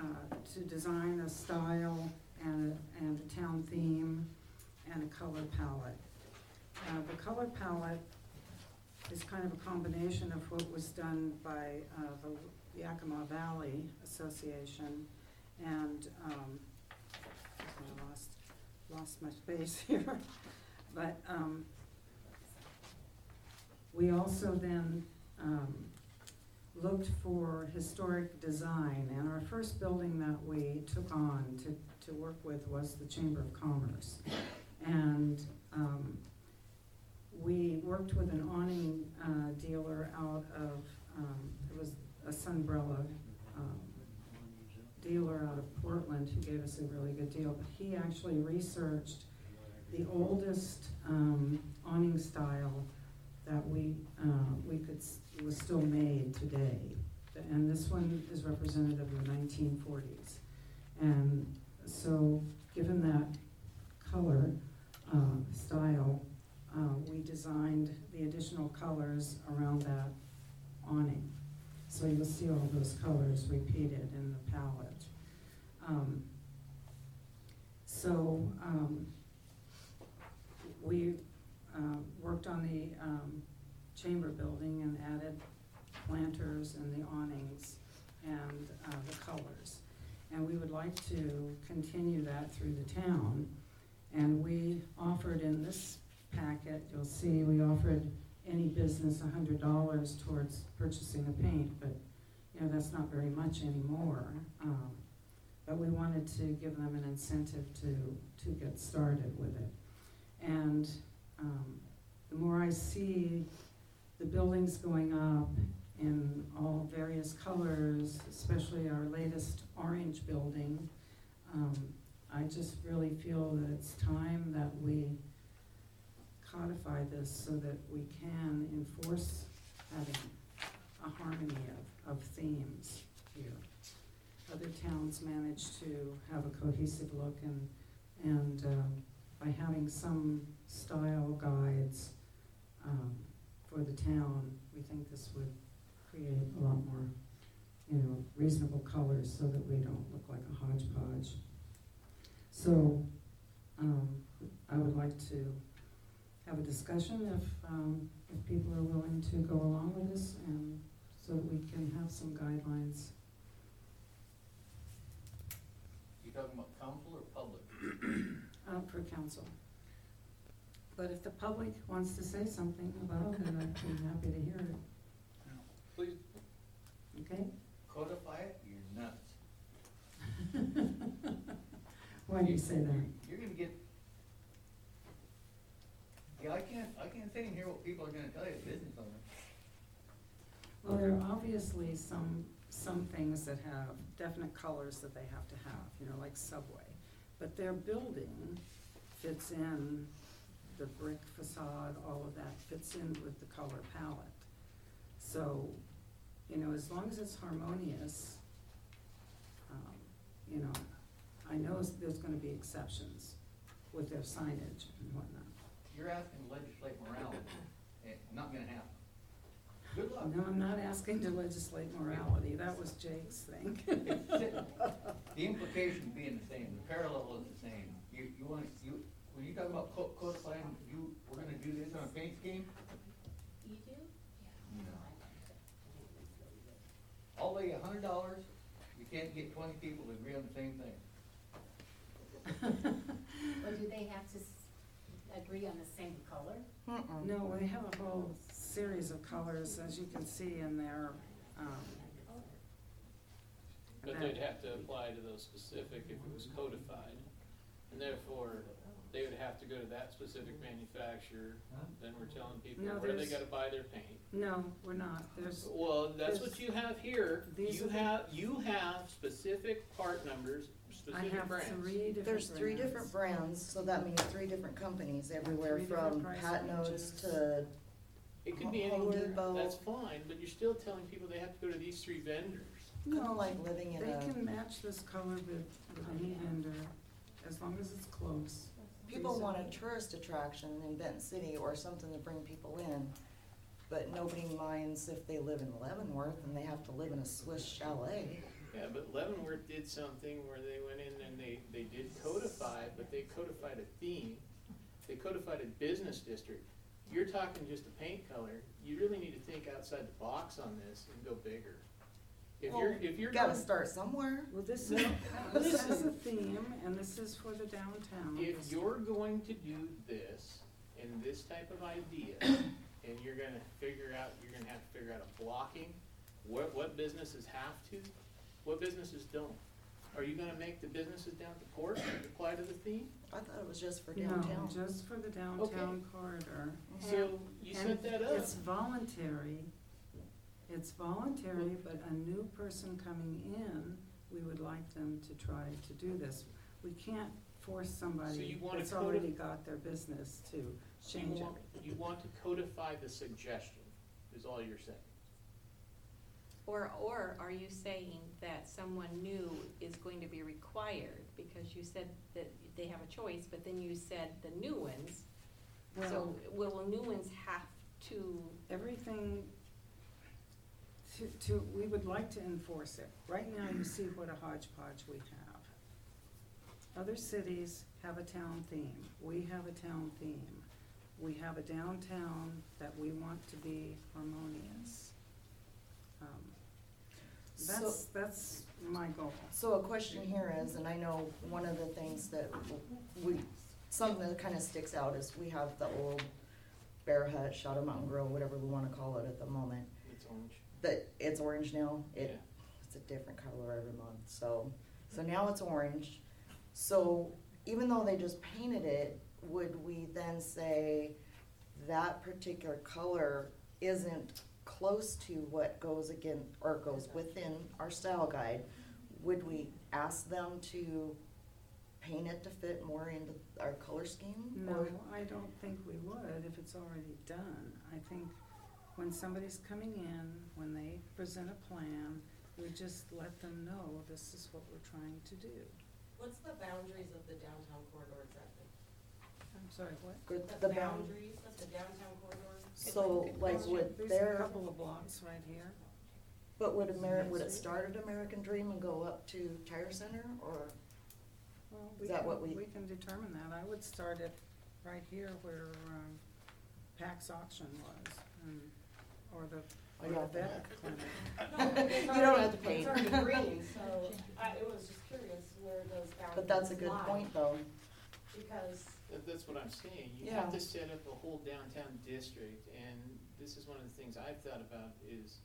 uh, to design a style and, a- and a town theme and a color palette. Uh, the color palette is kind of a combination of what was done by, uh, the Yakima Valley Association and, um, I lost, lost my <laughs> space here. But, um, we also then, um, looked for historic design, and our first building that we took on to, to work with was the Chamber of Commerce. And, um, we worked with an awning, uh, dealer out of, um, it was a Sunbrella, um, dealer out of Portland who gave us a really good deal, but he actually researched the oldest, um, awning style that we, uh, we could, was still made today. And this one is representative of the nineteen forties. And so, given that color, uh, style, uh, we designed the additional colors around that awning. So you'll see all those colors repeated in the palette. Um, so, um, we, uh, worked on the, um, chamber building and added planters and the awnings and, uh, the colors. And we would like to continue that through the town. And we offered in this packet, you'll see, we offered any business hundred dollars towards purchasing the paint, but, you know, that's not very much anymore. Um, but we wanted to give them an incentive to, to get started with it. And, um, the more I see the buildings going up in all various colors, especially our latest orange building. Um, I just really feel that it's time that we codify this so that we can enforce having a harmony of, of themes here. Other towns manage to have a cohesive look and, and, um, by having some style guides, um, for the town, we think this would create a lot more, you know, reasonable colors so that we don't look like a hodgepodge. So, um, I would like to have a discussion if, um, if people are willing to go along with this and so that we can have some guidelines. You talking about council or public? uh, for council. But if the public wants to say something about it, I'd be happy to hear it, Please okay? codify it, you're nuts. <laughs> Why do you say that? You're gonna get, yeah, I can't, I can't sit and hear what people are gonna tell you, business owners. Well, there are obviously some, some things that have definite colors that they have to have, you know, like Subway. But their building fits in, the brick facade, all of that fits in with the color palette. So, you know, as long as it's harmonious, um, you know, I know there's gonna be exceptions with their signage and whatnot. You're asking to legislate morality, and not gonna happen. Good luck. No, I'm not asking to legislate morality, that was Jake's thing. <laughs> The implication being the same, the parallel is the same. You, you want, you, when you talk about co- codifying, you, we're gonna do this on a paint scheme? You do? No. I'll lay a hundred dollars, you can't get twenty people to agree on the same thing. <laughs> Or do they have to s- agree on the same color? Mm-mm. No, they have a whole series of colors, as you can see in their, um. But they'd have to apply to those specific if it was codified. And therefore, they would have to go to that specific manufacturer, then we're telling people No, where they there's- gotta buy their paint. No, we're not, there's, Well, that's what you have here. these You are the- have, you have specific part numbers, I specific have brands. three different brands. There's three different brands, so that means three different companies everywhere Three different from price Pat Notes ranges. to, It could be Home anywhere, Depot. that's fine, but you're still telling people they have to go to these three vendors. kinda No, like living in They a, can match this color with, with any oh, vendor, as long as it's close. People want a tourist attraction in Benton City or something to bring people in. But nobody minds if they live in Leavenworth and they have to live in a Swiss chalet. Yeah, but Leavenworth did something where they went in and they, they did codify, but they codified a theme. They codified a business district. You're talking just a paint color, you really need to think outside the box on this and go bigger. If you're, oh, if you're. Gotta going- start somewhere. Well, this is, this is a <laughs> theme, and this is for the downtown. If you're going to do this and this type of idea, <coughs> and you're gonna figure out, you're gonna have to figure out a blocking, what, what businesses have to, what businesses don't? Are you gonna make the businesses down at the port apply to the theme? I thought it was just for No, downtown. just for the downtown corridor. So you And set that up. It's voluntary, it's voluntary, but a new person coming in, we would like them to try to do this. We can't force So somebody you wanna that's codi- already got their business to So you change it. want, you want to codify the suggestion, is all you're saying. Or, or are you saying that someone new is going to be required? Because you said that they have a choice, but then you said the new ones. So Well, will new ones have to, everything, to, to, we would like to enforce it. Right now, you see what a hodgepodge we have. Other cities have a town theme, we have a town theme. We have a downtown that we want to be harmonious. Um, That's, that's my goal. So a question here is, and I know one of the things that we, something that kinda sticks out is we have the old Bear Hut, Shadow Mountain Grill, whatever we wanna call it at the moment. It's. That, it's orange now, Yeah. it, it's a different color every month, so, so now it's orange. So even though they just painted it, would we then say that particular color isn't close to what goes again, or goes within our style guide, would we ask them to paint it to fit more into our color scheme? No, Or- I don't think we would if it's already done. I think when somebody's coming in, when they present a plan, we just let them know this is what we're trying to do. What's the boundaries of the downtown corridor exactly? I'm sorry, what? Good, The the bound, boundaries of the downtown corridor? so like question. would There's a there, couple of blocks right here. but would Ameri, would it start at American Dream and go up to Tire Center, or? Well, Is we that can- what we- We can determine that. I would start it right here where, um, Pax auction was, and, or the, or the vet clinic. <laughs> You don't have to paint. It's already green, so <laughs> I, it was just curious where those boundaries lie. But that's a good point, though. Because, That, that's what I'm saying, you Yeah. have to set up a whole downtown district, and this is one of the things I've thought about is,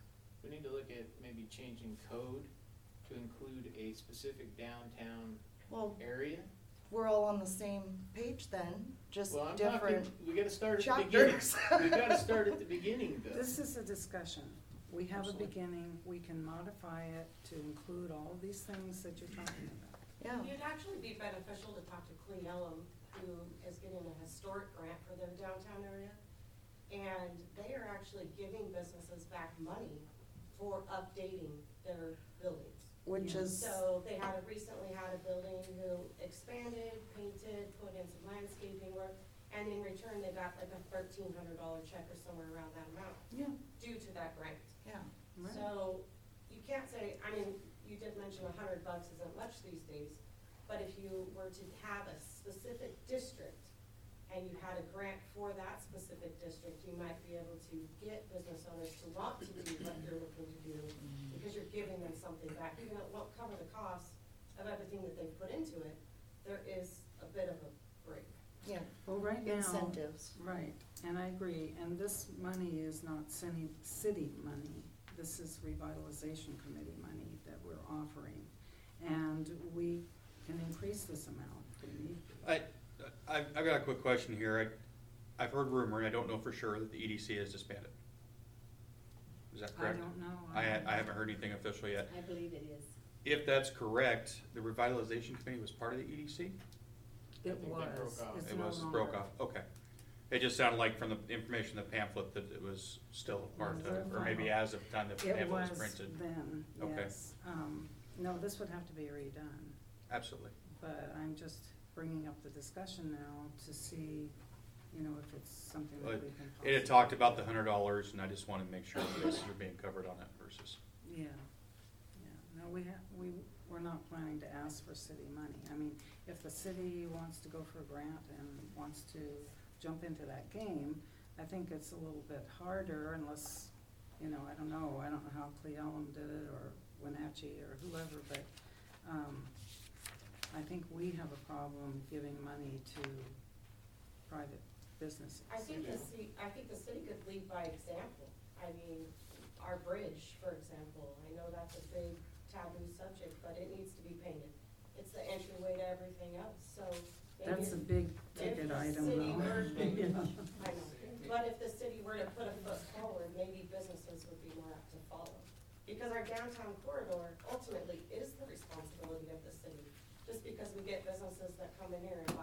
we need to look at maybe changing code to include a specific downtown Well, area. we're all on the same page then, just Well, I'm talking, different. we gotta start at the beginning, chapters. <laughs> we gotta start at the beginning though. This is a discussion. We have a Absolutely. beginning, we can modify it to include all of these things that you're talking about. Yeah, it'd actually be beneficial to talk to Cle Elum, who is getting a historic grant for their downtown area. And they are actually giving businesses back money for updating their buildings. Which Yeah. is, So they had, recently had a building who expanded, painted, put in some landscaping work, and in return, they got like a thirteen hundred dollar check or somewhere around that amount Yeah, due to that grant. yeah, right. So you can't say, I mean, you did mention a hundred bucks isn't much these days, but if you were to have a specific district and you had a grant for that specific district, you might be able to get business owners to want to do what you're looking to do mm-hmm. Because you're giving them something back, even though it won't cover the cost of everything that they've put into it, there is a bit of a break. yeah, Well, right now. incentives. Right, and I agree, and this money is not city, city money, this is revitalization committee money that we're offering. And we can increase this amount if we need to. I, I've, I've got a quick question here. I, I've heard rumor, and I don't know for sure, that the EDC has disbanded. Is that correct? I don't know. I, ha- I haven't heard anything official yet. I believe it is. If that's correct, the revitalization committee was part of the EDC? It think that was, broke off. it's It no was, longer. broke off, okay. It just sounded like from the information in the pamphlet that it was still a part of, or maybe as of the time the It pamphlet was was printed. then, Okay. yes. Um, no, this would have to be redone, Absolutely. but I'm just bringing up the discussion now to see, you know, if it's something that we can. It had talked about the hundred dollars, and I just wanted to make sure that this are being covered on that versus. Yeah, yeah, no, we have, we, we're not planning to ask for city money. I mean, if the city wants to go for a grant and wants to jump into that game, I think it's a little bit harder unless, you know, I don't know, I don't know how Cle Elum did it, or Wenatchee, or whoever, but, um, I think we have a problem giving money to private businesses. I think the city, I think the city could lead by example. I mean, our bridge, for example, I know that's a big taboo subject, but it needs to be painted. It's the entryway to everything else, so maybe. That's a big ticket item city though. were- Yeah. <laughs> I know, but if the city were to put a foot forward, maybe businesses would be more apt to follow. Because our downtown corridor ultimately is the responsibility of the city. Just because we get businesses that come in here and buy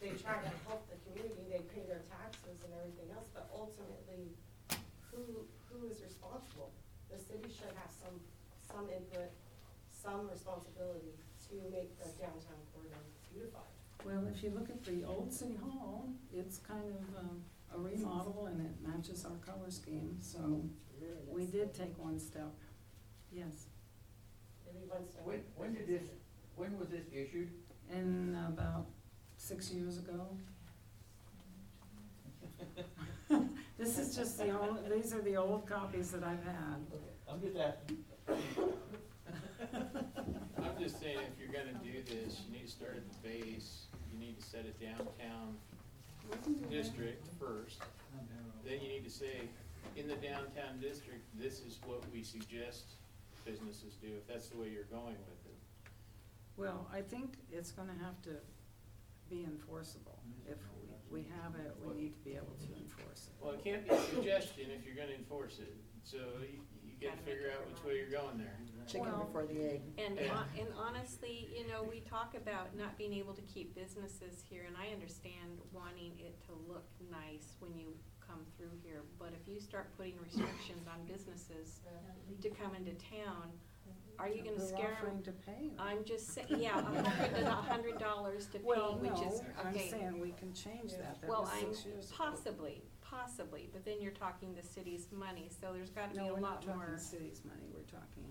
they try to help the community, they pay their taxes and everything else, but ultimately, who, who is responsible? The city should have some, some input, some responsibility to make the downtown corridor beautified. Well, if you look at the old city hall, it's kind of um, a remodel and it matches our color scheme, so we did take one step. Yes, Maybe one step. When, when did this, when was this issued? and about six years ago. <laughs> This is just the old, these are the old copies that I've had. I'm just asking. I'm just saying, if you're gonna do this, you need to start at the base, you need to set a downtown district first. Then you need to say, in the downtown district, this is what we suggest businesses do, if that's the way you're going with it. Well, I think it's gonna have to be enforceable. If we, we have it, we need to be able to enforce it. Well, it can't be a suggestion if you're gonna enforce it, so you, you gotta Gotta figure out which way you're going there. Chicken Well- before the egg. And, Yeah. hon- and honestly, you know, we talk about not being able to keep businesses here, and I understand wanting it to look nice when you come through here, but if you start putting restrictions on businesses to come into town, are you gonna We're scare offering them? to pay them. I'm just saying, yeah, a hundred, <laughs> a hundred dollars to pay, Well, which no, is, I'm okay. saying we can change that. That Well, was I'm, six years ago. possibly, possibly, but then you're talking the city's money, so there's gotta be No, a we're not lot more. talking city's money, we're talking.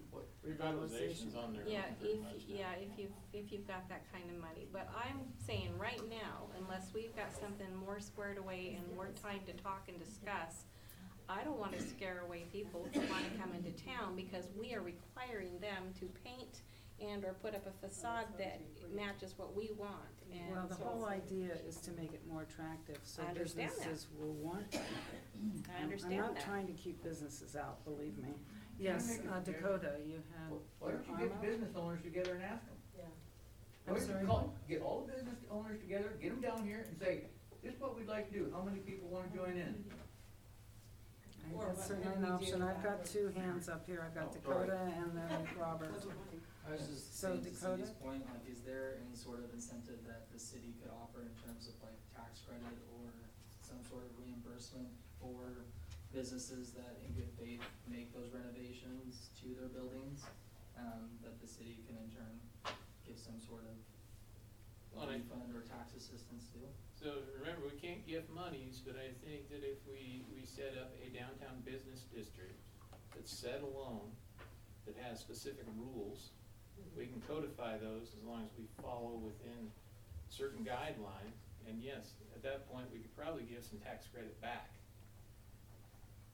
Revitalization's on there. Yeah, pretty if, much now. yeah, if you've, if you've got that kind of money, but I'm saying right now, unless we've got something more squared away and more time to talk and discuss, I don't wanna scare away people who wanna come into town, because we are requiring them to paint and or put up a facade that matches what we want, and Well, the so- whole idea is to make it more attractive, so I understand that. businesses will want that. I I'm- I'm not that. trying to keep businesses out, believe me. Yes, uh. Dakota, you had Why your don't you get the business owners together and ask them? Yeah. I'm Why don't you call- Get all the business owners together, get them down here and say, this is what we'd like to do, how many people wanna join in? I think That's certainly can an we do option. I've got about- two hands up here. I've got Oh, sorry. Dakota and then <laughs> Robert. I was just So saying to Dakota? Cindy's point, like, is there any sort of incentive that the city could offer in terms of like tax credit or some sort of reimbursement for businesses that in good faith make those renovations to their buildings? Um, that the city can in turn give some sort of Well, I- refund or tax assistance to? So remember, we can't give monies, but I think that if we, we set up a downtown business district that's set alone, that has specific rules, we can codify those as long as we follow within certain guidelines. And yes, at that point, we could probably give some tax credit back.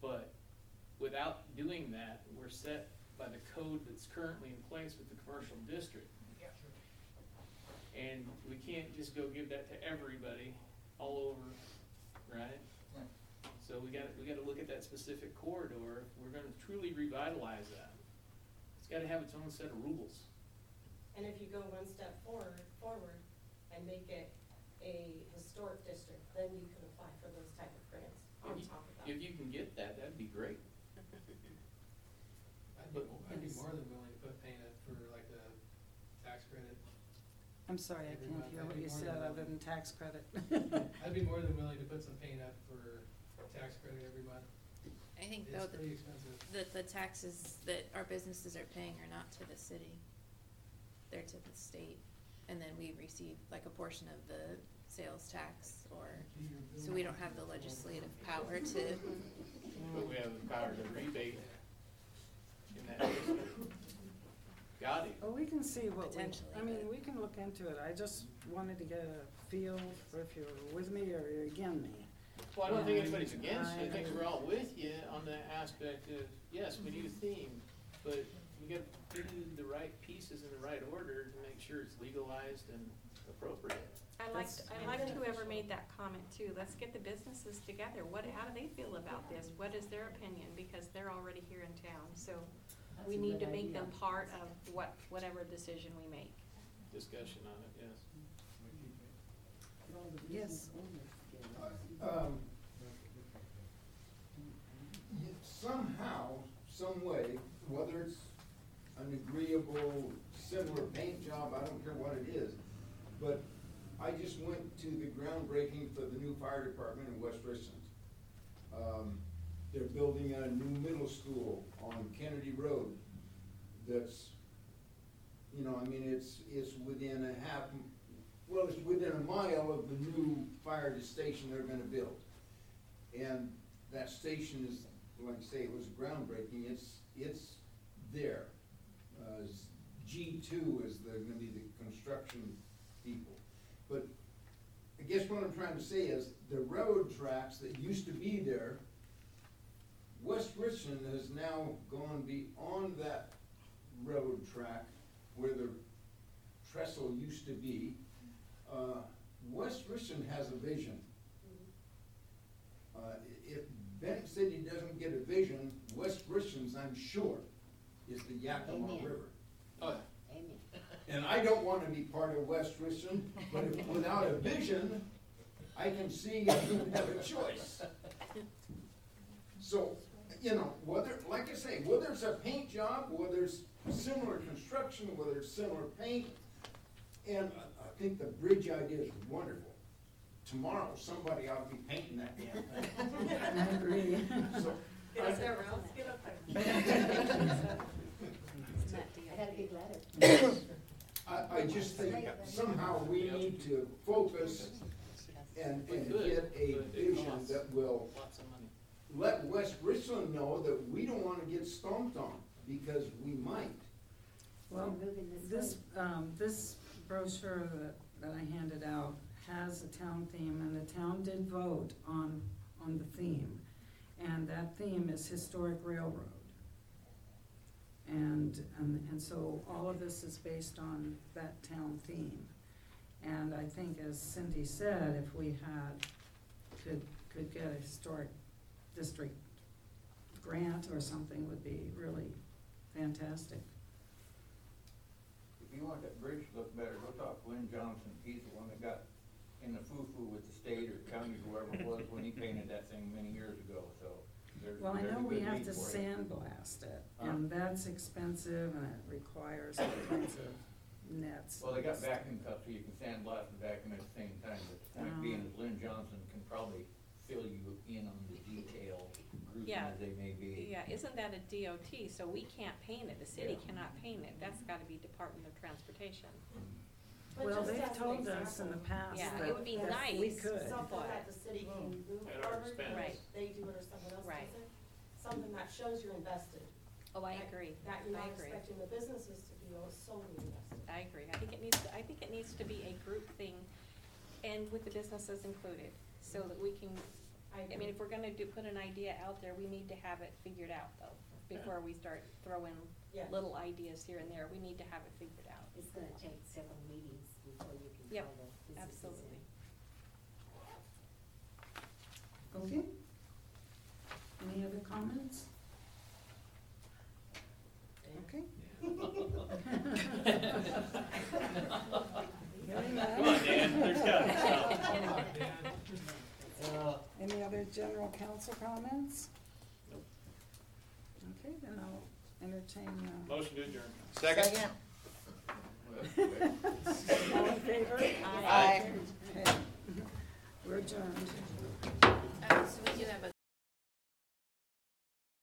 But without doing that, we're set by the code that's currently in place with the commercial district. And we can't just go give that to everybody all over, right? Yeah. So we gotta, we gotta look at that specific corridor, we're gonna truly revitalize that. It's gotta have its own set of rules. And if you go one step forward, forward and make it a historic district, then you can apply for those type of grants on If you- top of that. If you can get that, that'd be great. I'd be, I'd be more than willing to put paint up for like a tax credit. I'm sorry, I can't hear what you said other than tax credit. <laughs> I'd be more than willing to put some paint up for tax credit every month. I think though, It's that pretty expensive. the, the taxes that our businesses are paying are not to the city. They're to the state, and then we receive like a portion of the sales tax or, so we don't have the legislative power to, But <laughs> we have the power to rebate in that district. Got it. Well, we can see what we, Potentially, I mean, but- we can look into it. I just wanted to get a feel for if you're with me or you're against me. Well, I don't think anybody's against it, I think we're all with you on the aspect of, yes, we need a mm-hmm. theme, but we gotta do the right pieces in the right order to make sure it's legalized and appropriate. I liked, That's- I liked whoever made that comment too. Let's get the businesses together. What, how do they feel about this? What is their opinion? Because they're already here in town, so we need to make them part of what, whatever decision we make. Discussion on it, yes. Yes. Um, y- Somehow, some way, whether it's an agreeable, similar paint job, I don't care what it is, but I just went to the groundbreaking for the new fire department in West Richland. Um, They're building a new middle school on Kennedy Road that's, you know, I mean, it's, it's within a half, well, it's within a mile of the new fire station they're gonna build. And that station is, like I say, it was groundbreaking, it's, it's there. Uh, G two is gonna be the construction people. But I guess what I'm trying to say is, the road tracks that used to be there, West Richland has now gone beyond that road track where the trestle used to be. Uh, West Richland has a vision. Uh, if Benton City doesn't get a vision, West Richland's, I'm sure, is the Yakima Amen. River. Oh, Amen. And I don't wanna be part of West Richland, but if- without a vision, I can see I don't have a choice. So, you know, whether, like I say, whether it's a paint job, whether it's similar construction, whether it's similar paint, and I, I think the bridge idea is wonderful. Tomorrow, somebody ought to be painting that damn thing. <laughs> I agree. So, Get us there, Ralph, get up there. I got a big letter. I, I just think somehow we need to focus and, and get a vision that will Lots of money. Let West Richland know that we don't wanna get stomped on, because we might. Well, moving this this, um, this brochure that, that I handed out has a town theme, and the town did vote on, on the theme. And that theme is historic railroad. And, and, and so all of this is based on that town theme. And I think, as Cindy said, if we had, could, could get a historic district grant or something would be really fantastic. If you want that bridge to look better, go talk to Lynn Johnson, he's the one that got in the foo-foo with the state or county, whoever it was, when he painted that thing many years ago, so. there's- Well, I there's a know we good have to for sandblast it, Huh? and that's expensive, and it requires all kinds of nets. Well, they got vacuum cups, so you can sandblast and vacuum at the same time, but the point being is Lynn Johnson can probably fill you in on the detail, gruesome Yeah. as they may be. Yeah, isn't that a DOT, so we can't paint it, the city Yeah. cannot paint it, that's gotta be Department of Transportation. But Well, just they've an told us in the example, past Yeah, that, it would be that we nice. could. Something that the city can hmm. move At our forward, expense. Right. they do it or someone else Right. does it. Something that shows you're invested. Oh, I That- agree, That you're I not agree. expecting the businesses to be all solely invested. I agree, I think it needs, to- I think it needs to be a group thing, and with the businesses included, so that we can, I mean, if we're gonna do, put an idea out there, we need to have it figured out though, before we start throwing Yes. little ideas here and there, we need to have it figured out. It's gonna take several meetings before you can Yep, call the businesses absolutely. Okay? Any other comments? Okay. <laughs> <laughs> Come on, Dan, there's gotta be some. Uh, Any other general council comments? Nope. Okay, then I'll entertain, uh, Motion to adjourn. Second? all in favor? Aye. Okay. We're adjourned. Uh, so we do have a